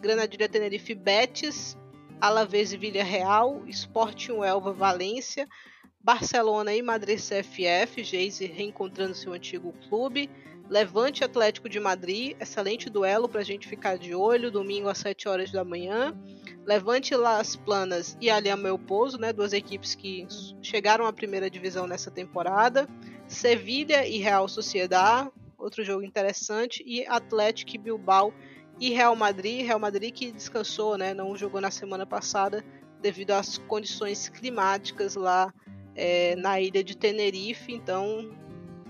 Granadilha Tenerife Betis, Alavés e Villarreal, Sporting Elva Valência, Barcelona e Madrid CFF, Geise reencontrando seu antigo clube, Levante Atlético de Madrid, excelente duelo para a gente ficar de olho, domingo às 7 horas da manhã. Levante Las Planas e Aliança Meu Pouso, né, duas equipes que chegaram à primeira divisão nessa temporada. Sevilha e Real Sociedad, outro jogo interessante. E Atlético Bilbao e Real Madrid. Real Madrid que descansou, né, não jogou na semana passada devido às condições climáticas lá é, na ilha de Tenerife. Então,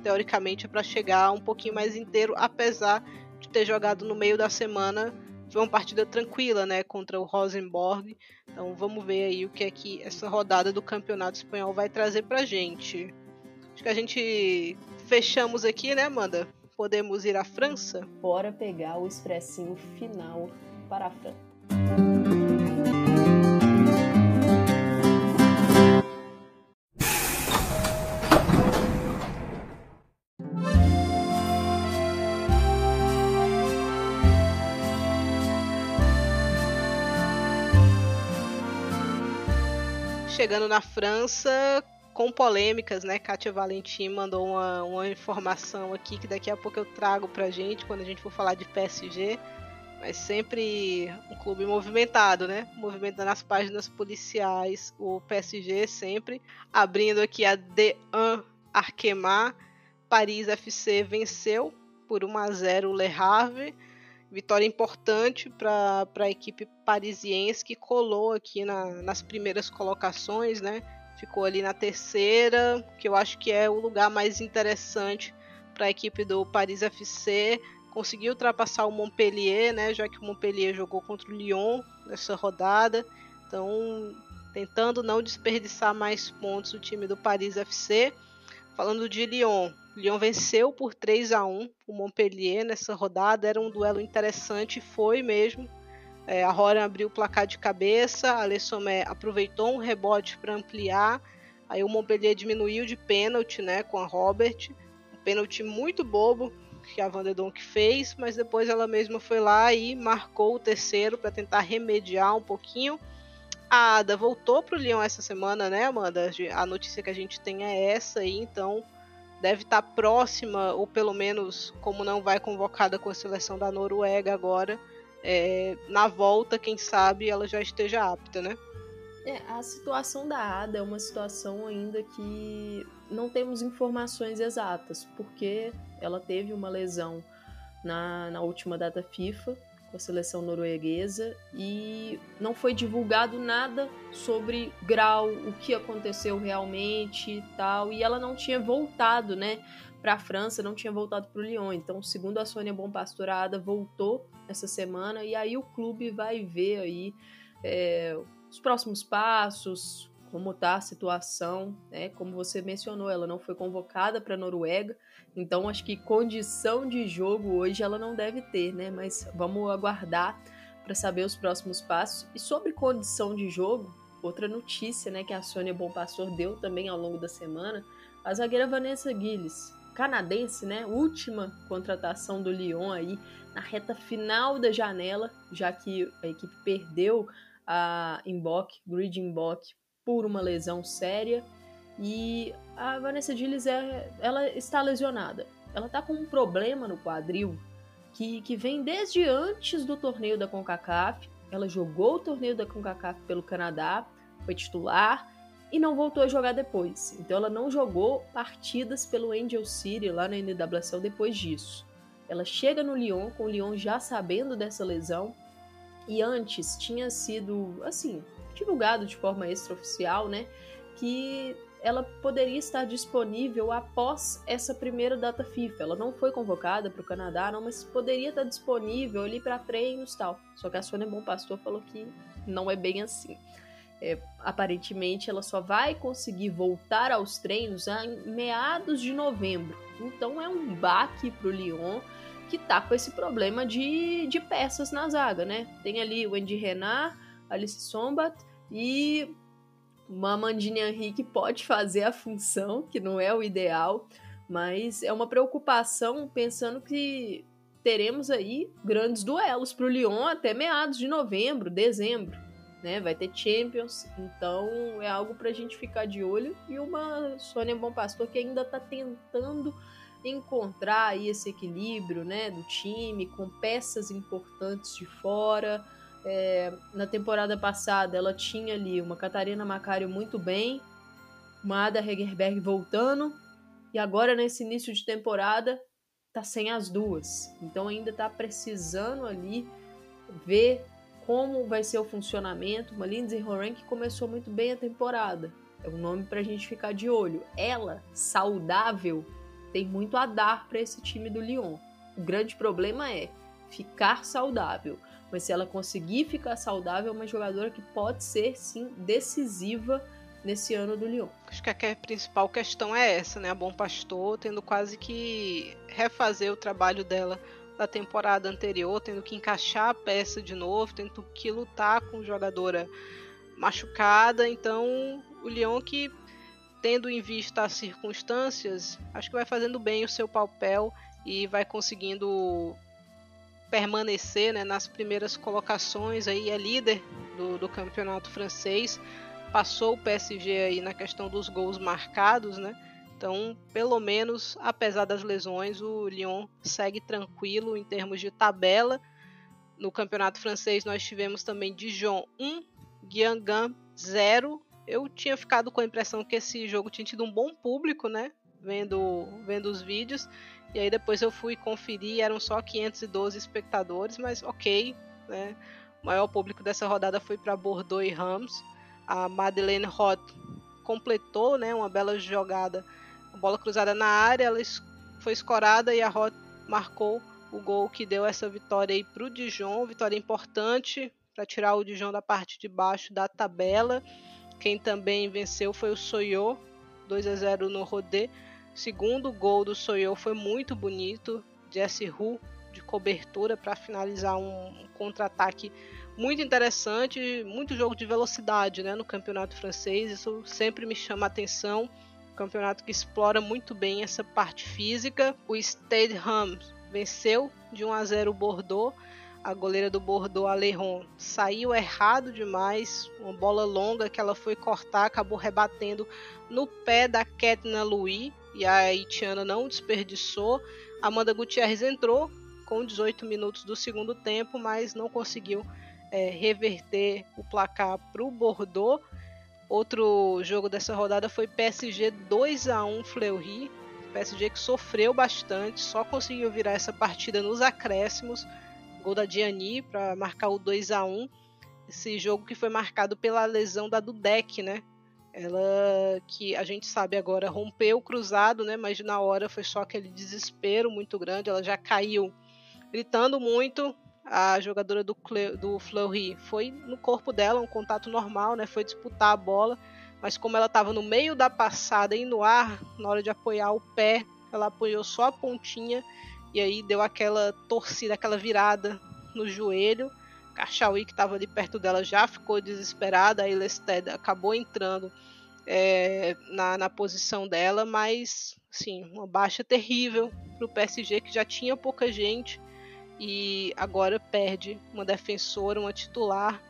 teoricamente, é para chegar um pouquinho mais inteiro, apesar de ter jogado no meio da semana foi uma partida tranquila, né, contra o Rosenborg. Então vamos ver aí o que é que essa rodada do Campeonato Espanhol vai trazer pra gente. Acho que a gente fechamos aqui, né, Amanda? Podemos ir à França? Bora pegar o expressinho final para a França. Chegando na França com polêmicas, né? Kátia Valentim mandou uma, uma informação aqui que daqui a pouco eu trago pra gente quando a gente for falar de PSG. Mas sempre um clube movimentado, né? Movimentando as páginas policiais. O PSG sempre abrindo aqui a D1 Arkema. Paris FC venceu por 1 a 0 o Le Havre. Vitória importante para a equipe parisiense que colou aqui na, nas primeiras colocações, né? ficou ali na terceira, que eu acho que é o lugar mais interessante para a equipe do Paris FC. Conseguiu ultrapassar o Montpellier, né, já que o Montpellier jogou contra o Lyon nessa rodada. Então, tentando não desperdiçar mais pontos o time do Paris FC. Falando de Lyon, Lyon venceu por 3 a 1 o Montpellier nessa rodada. Era um duelo interessante, foi mesmo. É, a Rora abriu o placar de cabeça, a Le Sommet aproveitou um rebote para ampliar. Aí o Montpellier diminuiu de pênalti né, com a Robert. Um pênalti muito bobo que a Van Donk fez, mas depois ela mesma foi lá e marcou o terceiro para tentar remediar um pouquinho. A Ada voltou para o Lyon essa semana, né, Amanda? A notícia que a gente tem é essa aí, então deve estar tá próxima, ou pelo menos, como não vai convocada com a seleção da Noruega agora, é, na volta, quem sabe, ela já esteja apta, né? É, a situação da Ada é uma situação ainda que não temos informações exatas, porque ela teve uma lesão na, na última data FIFA com a seleção norueguesa e não foi divulgado nada sobre grau, o que aconteceu realmente e tal, e ela não tinha voltado, né, para a França, não tinha voltado para o Lyon. Então, segundo a Sônia Bom Pastorada, voltou essa semana e aí o clube vai ver aí é, os próximos passos, como está a situação, né? Como você mencionou, ela não foi convocada para a Noruega, então acho que condição de jogo hoje ela não deve ter, né? Mas vamos aguardar para saber os próximos passos. E sobre condição de jogo, outra notícia, né, que a Sônia Bom Pastor deu também ao longo da semana, a zagueira Vanessa Gilles canadense, né? Última contratação do Lyon aí na reta final da janela, já que a equipe perdeu a Mbok, Grid por uma lesão séria. E a Vanessa Gilles, é, ela está lesionada. Ela está com um problema no quadril que, que vem desde antes do torneio da CONCACAF. Ela jogou o torneio da CONCACAF pelo Canadá, foi titular, e não voltou a jogar depois. Então ela não jogou partidas pelo Angel City lá na NWSL depois disso. Ela chega no Lyon, com o Lyon já sabendo dessa lesão, e antes tinha sido, assim, divulgado de forma extraoficial, né, que ela poderia estar disponível após essa primeira data FIFA. Ela não foi convocada para o Canadá, não, mas poderia estar disponível ali para treinos e tal. Só que a Sônia Bom Pastor falou que não é bem assim é, aparentemente ela só vai conseguir voltar aos treinos em meados de novembro. Então é um baque para o Lyon que tá com esse problema de, de peças na zaga, né? Tem ali o Andy Renard, Alice Sombat e uma Amandine Henry que pode fazer a função, que não é o ideal, mas é uma preocupação pensando que teremos aí grandes duelos para o Lyon até meados de novembro, dezembro né? Vai ter Champions, então é algo para a gente ficar de olho. E uma Sônia Bom Pastor que ainda está tentando encontrar aí esse equilíbrio, né, do time com peças importantes de fora. É, na temporada passada ela tinha ali uma Catarina Macário muito bem, uma Ada Hegerberg voltando, e agora nesse início de temporada tá sem as duas. Então ainda tá precisando ali ver como vai ser o funcionamento. Uma Lindsay Horan que começou muito bem a temporada. É um nome para a gente ficar de olho. Ela, saudável, tem muito a dar para esse time do Lyon. O grande problema é ficar saudável. Mas se ela conseguir ficar saudável, é uma jogadora que pode ser sim decisiva nesse ano do Lyon. Acho que a principal questão é essa, né? A Bom Pastor tendo quase que refazer o trabalho dela da temporada anterior, tendo que encaixar a peça de novo, tendo que lutar com jogadora machucada. Então, o Lyon que tendo em vista as circunstâncias, acho que vai fazendo bem o seu papel e vai conseguindo permanecer né, nas primeiras colocações aí é líder do, do campeonato francês passou o PSG aí na questão dos gols marcados, né? Então, pelo menos, apesar das lesões, o Lyon segue tranquilo em termos de tabela. No campeonato francês, nós tivemos também Dijon 1, Guingamp 0. Eu tinha ficado com a impressão que esse jogo tinha tido um bom público, né? Vendo, vendo os vídeos. E aí depois eu fui conferir, eram só 512 espectadores, mas ok, né? O maior público dessa rodada foi para Bordeaux e Rams. A Madeleine Roth completou, né, uma bela jogada, a bola cruzada na área, ela foi escorada e a Roth marcou o gol que deu essa vitória aí para o Dijon, vitória importante para tirar o Dijon da parte de baixo da tabela. Quem também venceu foi o Soyo, 2 a 0 no Rodé. Segundo gol do Soyo foi muito bonito, Jesse Hu de cobertura para finalizar um contra-ataque muito interessante, muito jogo de velocidade né, no campeonato francês. Isso sempre me chama a atenção. Campeonato que explora muito bem essa parte física. O Stade Rams venceu de 1 a 0 o Bordeaux. A goleira do Bordeaux, Aleron, saiu errado demais. Uma bola longa que ela foi cortar, acabou rebatendo no pé da Ketna Louis. E a haitiana não desperdiçou. Amanda Gutierrez entrou com 18 minutos do segundo tempo, mas não conseguiu é, reverter o placar para o Bordeaux. Outro jogo dessa rodada foi PSG 2 a 1 Fleury. PSG que sofreu bastante, só conseguiu virar essa partida nos acréscimos. Gol da Diani para marcar o 2 a 1 Esse jogo que foi marcado pela lesão da Dudek, né? Ela que a gente sabe agora rompeu o cruzado, né? Mas na hora foi só aquele desespero muito grande. Ela já caiu gritando muito. A jogadora do, Cle, do Fleury foi no corpo dela, um contato normal, né? Foi disputar a bola, mas como ela estava no meio da passada e no ar, na hora de apoiar o pé, ela apoiou só a pontinha e aí deu aquela torcida, aquela virada no joelho. Cachauí, que estava ali perto dela, já ficou desesperada. A Lested acabou entrando é, na, na posição dela, mas sim, uma baixa terrível para o PSG, que já tinha pouca gente e agora perde uma defensora, uma titular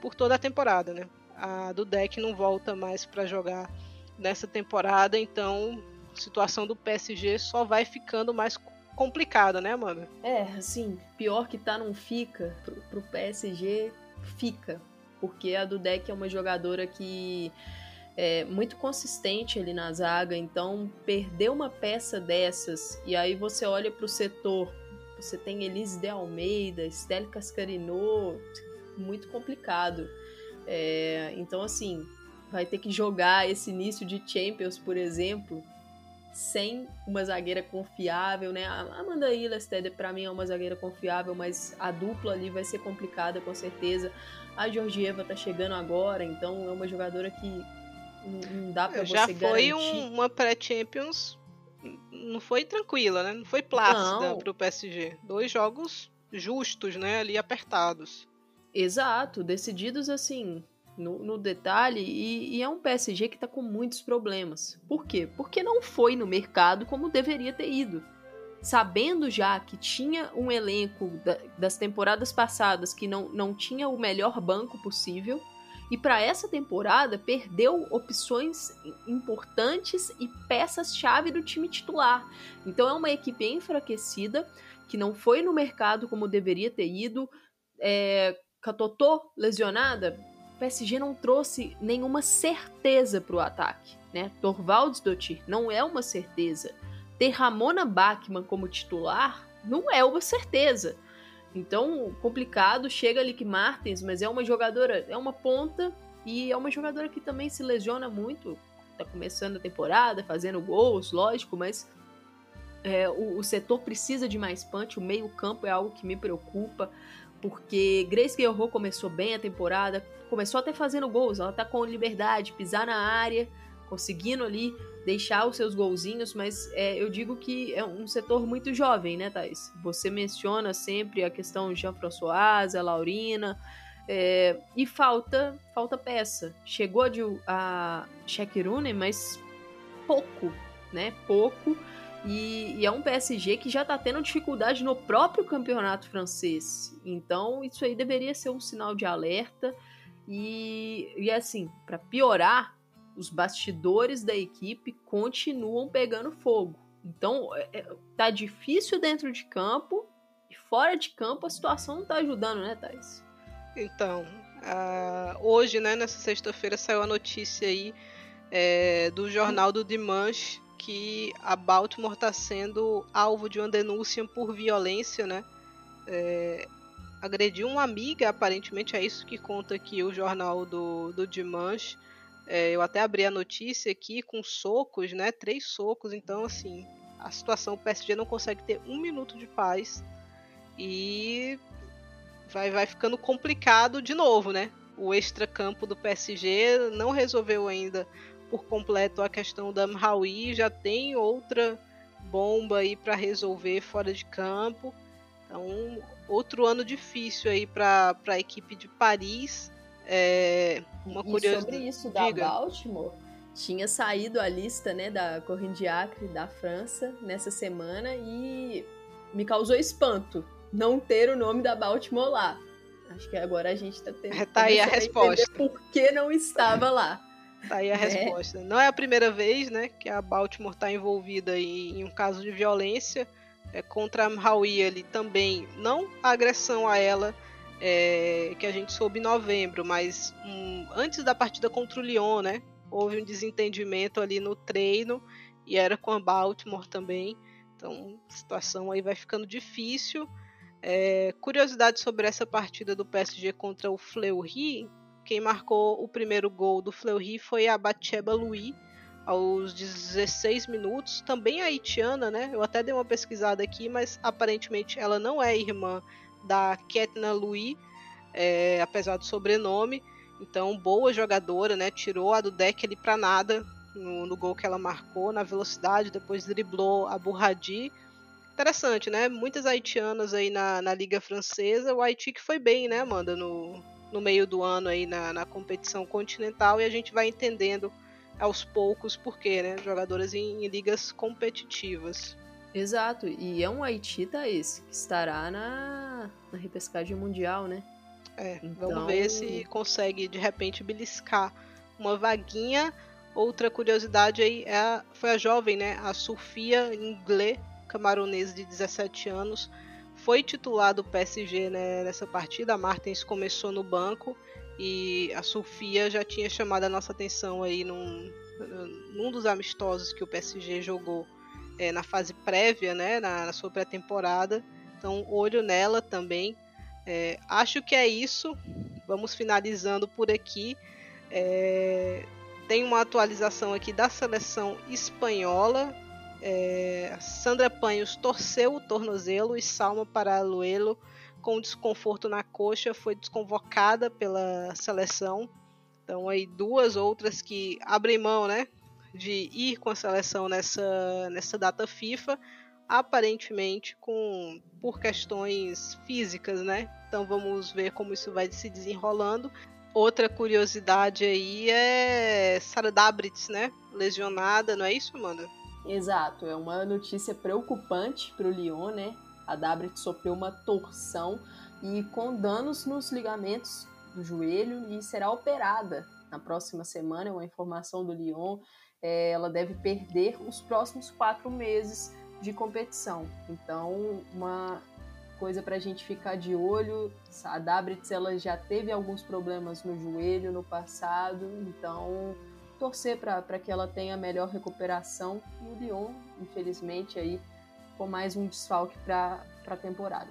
por toda a temporada, né? A do deck não volta mais para jogar nessa temporada, então a situação do PSG só vai ficando mais complicada, né, mano? É, assim, pior que tá não fica, pro, pro PSG fica, porque a do deck é uma jogadora que é muito consistente ali na zaga, então perder uma peça dessas e aí você olha para o setor você tem Elise de Almeida, Estelle Cascarino, muito complicado. É, então, assim, vai ter que jogar esse início de Champions, por exemplo, sem uma zagueira confiável, né? A Amanda Ilested, para mim, é uma zagueira confiável, mas a dupla ali vai ser complicada, com certeza. A Georgieva tá chegando agora, então é uma jogadora que não dá para você Já foi garantir. Um, uma pré-Champions não foi tranquila, né? Não foi plácida para o PSG. Dois jogos justos, né? Ali apertados. Exato, decididos assim, no, no detalhe, e, e, é um PSG que está com muitos problemas. Por quê? Porque não foi no mercado como deveria ter ido. Sabendo já que tinha um elenco da, das temporadas passadas que não, não tinha o melhor banco possível, e para essa temporada perdeu opções importantes e peças-chave do time titular. Então é uma equipe enfraquecida que não foi no mercado como deveria ter ido. É, Catotô lesionada, PSG não trouxe nenhuma certeza para o ataque. Né? Torvalds Dottir não é uma certeza. Ter Ramona Bachmann como titular não é uma certeza. Então, complicado, chega ali que Martins, mas é uma jogadora, é uma ponta e é uma jogadora que também se lesiona muito. Tá começando a temporada, fazendo gols, lógico, mas é, o, o, setor precisa de mais punch, o meio-campo é algo que me preocupa, porque Grace Guerrero começou bem a temporada, começou até fazendo gols, ela tá com liberdade, pisar na área, conseguindo ali deixar os seus golzinhos, mas é, eu digo que é um setor muito jovem, né, Thais? Você menciona sempre a questão de Jean-François, a Laurina, é, e falta falta peça. Chegou a Shakirune, mas pouco, né? Pouco. E, e, é um PSG que já tá tendo dificuldade no próprio campeonato francês. Então, isso aí deveria ser um sinal de alerta. E, e assim, para piorar, os bastidores da equipe continuam pegando fogo. Então, é, é, tá difícil dentro de campo e fora de campo a situação não tá ajudando, né, Thais? Então, hoje, né, nessa sexta-feira, saiu a notícia aí é, do jornal do Dimanche que a Baltimore está sendo alvo de uma denúncia por violência, né? É, agrediu uma amiga, aparentemente é isso que conta aqui o jornal do, do Dimanche. É, eu até abri a notícia aqui com socos, né? Três socos, então assim, a situação, o PSG não consegue ter um minuto de paz e vai, vai ficando complicado de novo, né? O extra-campo do PSG não resolveu ainda por completo a questão da Mhaui, já tem outra bomba aí para resolver fora de campo. Então, outro ano difícil aí para a equipe de Paris. É, uma curiosidade. sobre isso da Diga. Baltimore, tinha saído a lista né, da Diacre da França nessa semana e me causou espanto não ter o nome da Baltimore lá. Acho que agora a gente está tendo. Tá aí a resposta. Por que não estava lá? Tá aí a é. resposta. Não é a primeira vez, né, que a Baltimore está envolvida em, em, um caso de violência é, contra a Maui ali também. Não a agressão a ela é, que a gente soube em novembro, mas um, antes da partida contra o Lyon, né, houve um desentendimento ali no treino e era com a Baltimore também. Então, a situação aí vai ficando difícil. É, curiosidade sobre essa partida do PSG contra o Fleury, quem marcou o primeiro gol do Fleury foi a Batsheba Louis, aos 16 minutos. Também a haitiana, né? Eu até dei uma pesquisada aqui, mas aparentemente ela não é irmã da Ketna Louis, é, apesar do sobrenome. Então, boa jogadora, né? Tirou a do deck ali para nada no, no, gol que ela marcou, na velocidade, depois driblou a Burradi. Interessante, né? Muitas haitianas aí na, na Liga Francesa. O Haiti que foi bem, né, Amanda, no, no meio do ano aí na, na competição continental e a gente vai entendendo aos poucos porquê, né? Jogadoras em, em ligas competitivas. Exato, e é um Haiti, Thaís, que estará na, na repescagem mundial, né? É, então... vamos ver se consegue de repente beliscar uma vaguinha. Outra curiosidade aí é a, foi a jovem, né? A Sofia Inglê, camaronesa de 17 anos, foi titular do PSG né, nessa partida. A Martins começou no banco e a Sofia já tinha chamado a nossa atenção aí num, num dos amistosos que o PSG jogou é, na fase prévia, né, na, na sua pré-temporada. Então, olho nela também. É, acho que é isso. Vamos finalizando por aqui. É, tem uma atualização aqui da seleção espanhola é, Sandra Panhos torceu o tornozelo e Salma Paraluelo, com desconforto na coxa, foi desconvocada pela seleção. Então, aí duas outras que abrem mão né, de ir com a seleção nessa, nessa data FIFA, aparentemente com por questões físicas, né? Então vamos ver como isso vai se desenrolando. Outra curiosidade aí é Sara Dabritz, né? Lesionada, não é isso, Amanda? Exato, é uma notícia preocupante para o Lyon, né? A Dabrit sofreu uma torção e com danos nos ligamentos do joelho e será operada na próxima semana. É uma informação do Lyon. É, ela deve perder os próximos quatro meses de competição. Então, uma coisa para a gente ficar de olho. A Dabritz ela já teve alguns problemas no joelho no passado, então torcer para que ela tenha melhor recuperação. E o Lyon, infelizmente, aí com mais um desfalque para a temporada.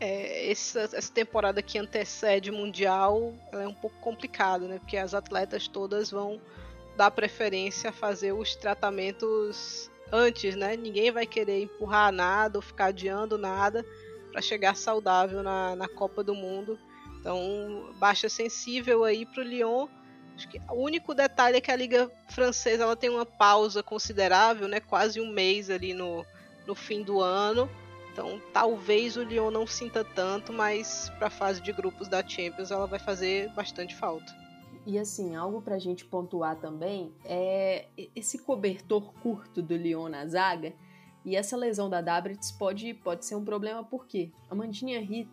É, essa, essa, temporada que antecede o Mundial é um pouco complicado, né? Porque as atletas todas vão dar preferência a fazer os tratamentos antes, né? Ninguém vai querer empurrar nada ou ficar adiando nada para chegar saudável na, na Copa do Mundo. Então, baixa sensível aí para o Lyon Acho que o único detalhe é que a liga francesa ela tem uma pausa considerável, né? Quase um mês ali no, no fim do ano. Então, talvez o Lyon não sinta tanto, mas para a fase de grupos da Champions ela vai fazer bastante falta. E assim, algo para a gente pontuar também é esse cobertor curto do Lyon na zaga. E essa lesão da Dabritz pode, pode ser um problema porque a Mandinha Ri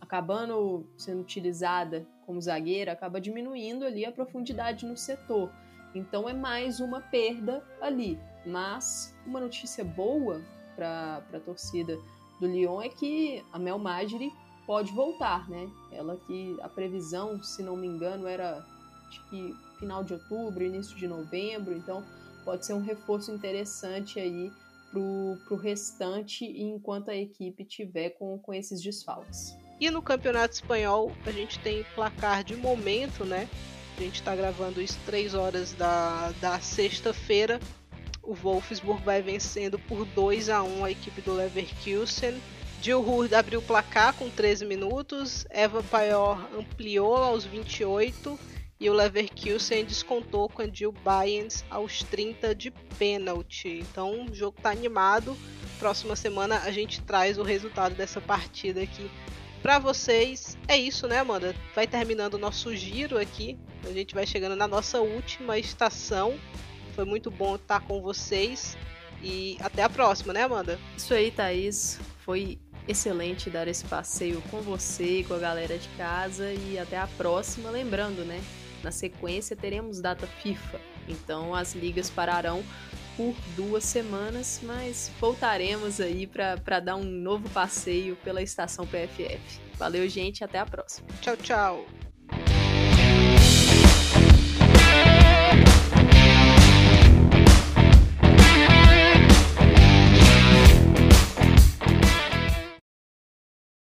acabando sendo utilizada como zagueira, acaba diminuindo ali a profundidade no setor. Então é mais uma perda ali. Mas uma notícia boa para a torcida do Lyon é que a Mel Magri pode voltar, né? Ela que a previsão, se não me engano, era acho que final de outubro, início de novembro, então pode ser um reforço interessante aí pro, pro restante enquanto a equipe tiver com, com esses desfalques. E no Campeonato Espanhol a gente tem placar de momento, né? A gente está gravando isso 3 horas da, da sexta-feira. O Wolfsburg vai vencendo por 2 a 1 a equipe do Leverkusen. Gil Hurd abriu o placar com 13 minutos. Eva Paior ampliou aos 28 e o Leverkusen descontou com a Jill Bayens aos 30 de pênalti. Então o jogo está animado. Próxima semana a gente traz o resultado dessa partida aqui para vocês. É isso, né, Amanda? Vai terminando o nosso giro aqui. A gente vai chegando na nossa última estação. Foi muito bom estar com vocês. E até a próxima, né, Amanda? Isso aí, Thaís. Foi excelente dar esse passeio com você e com a galera de casa. E até a próxima. Lembrando, né? Na sequência teremos data FIFA, então as ligas pararão por duas semanas, mas voltaremos aí para dar um novo passeio pela estação PFF. Valeu, gente, até a próxima. Tchau, tchau.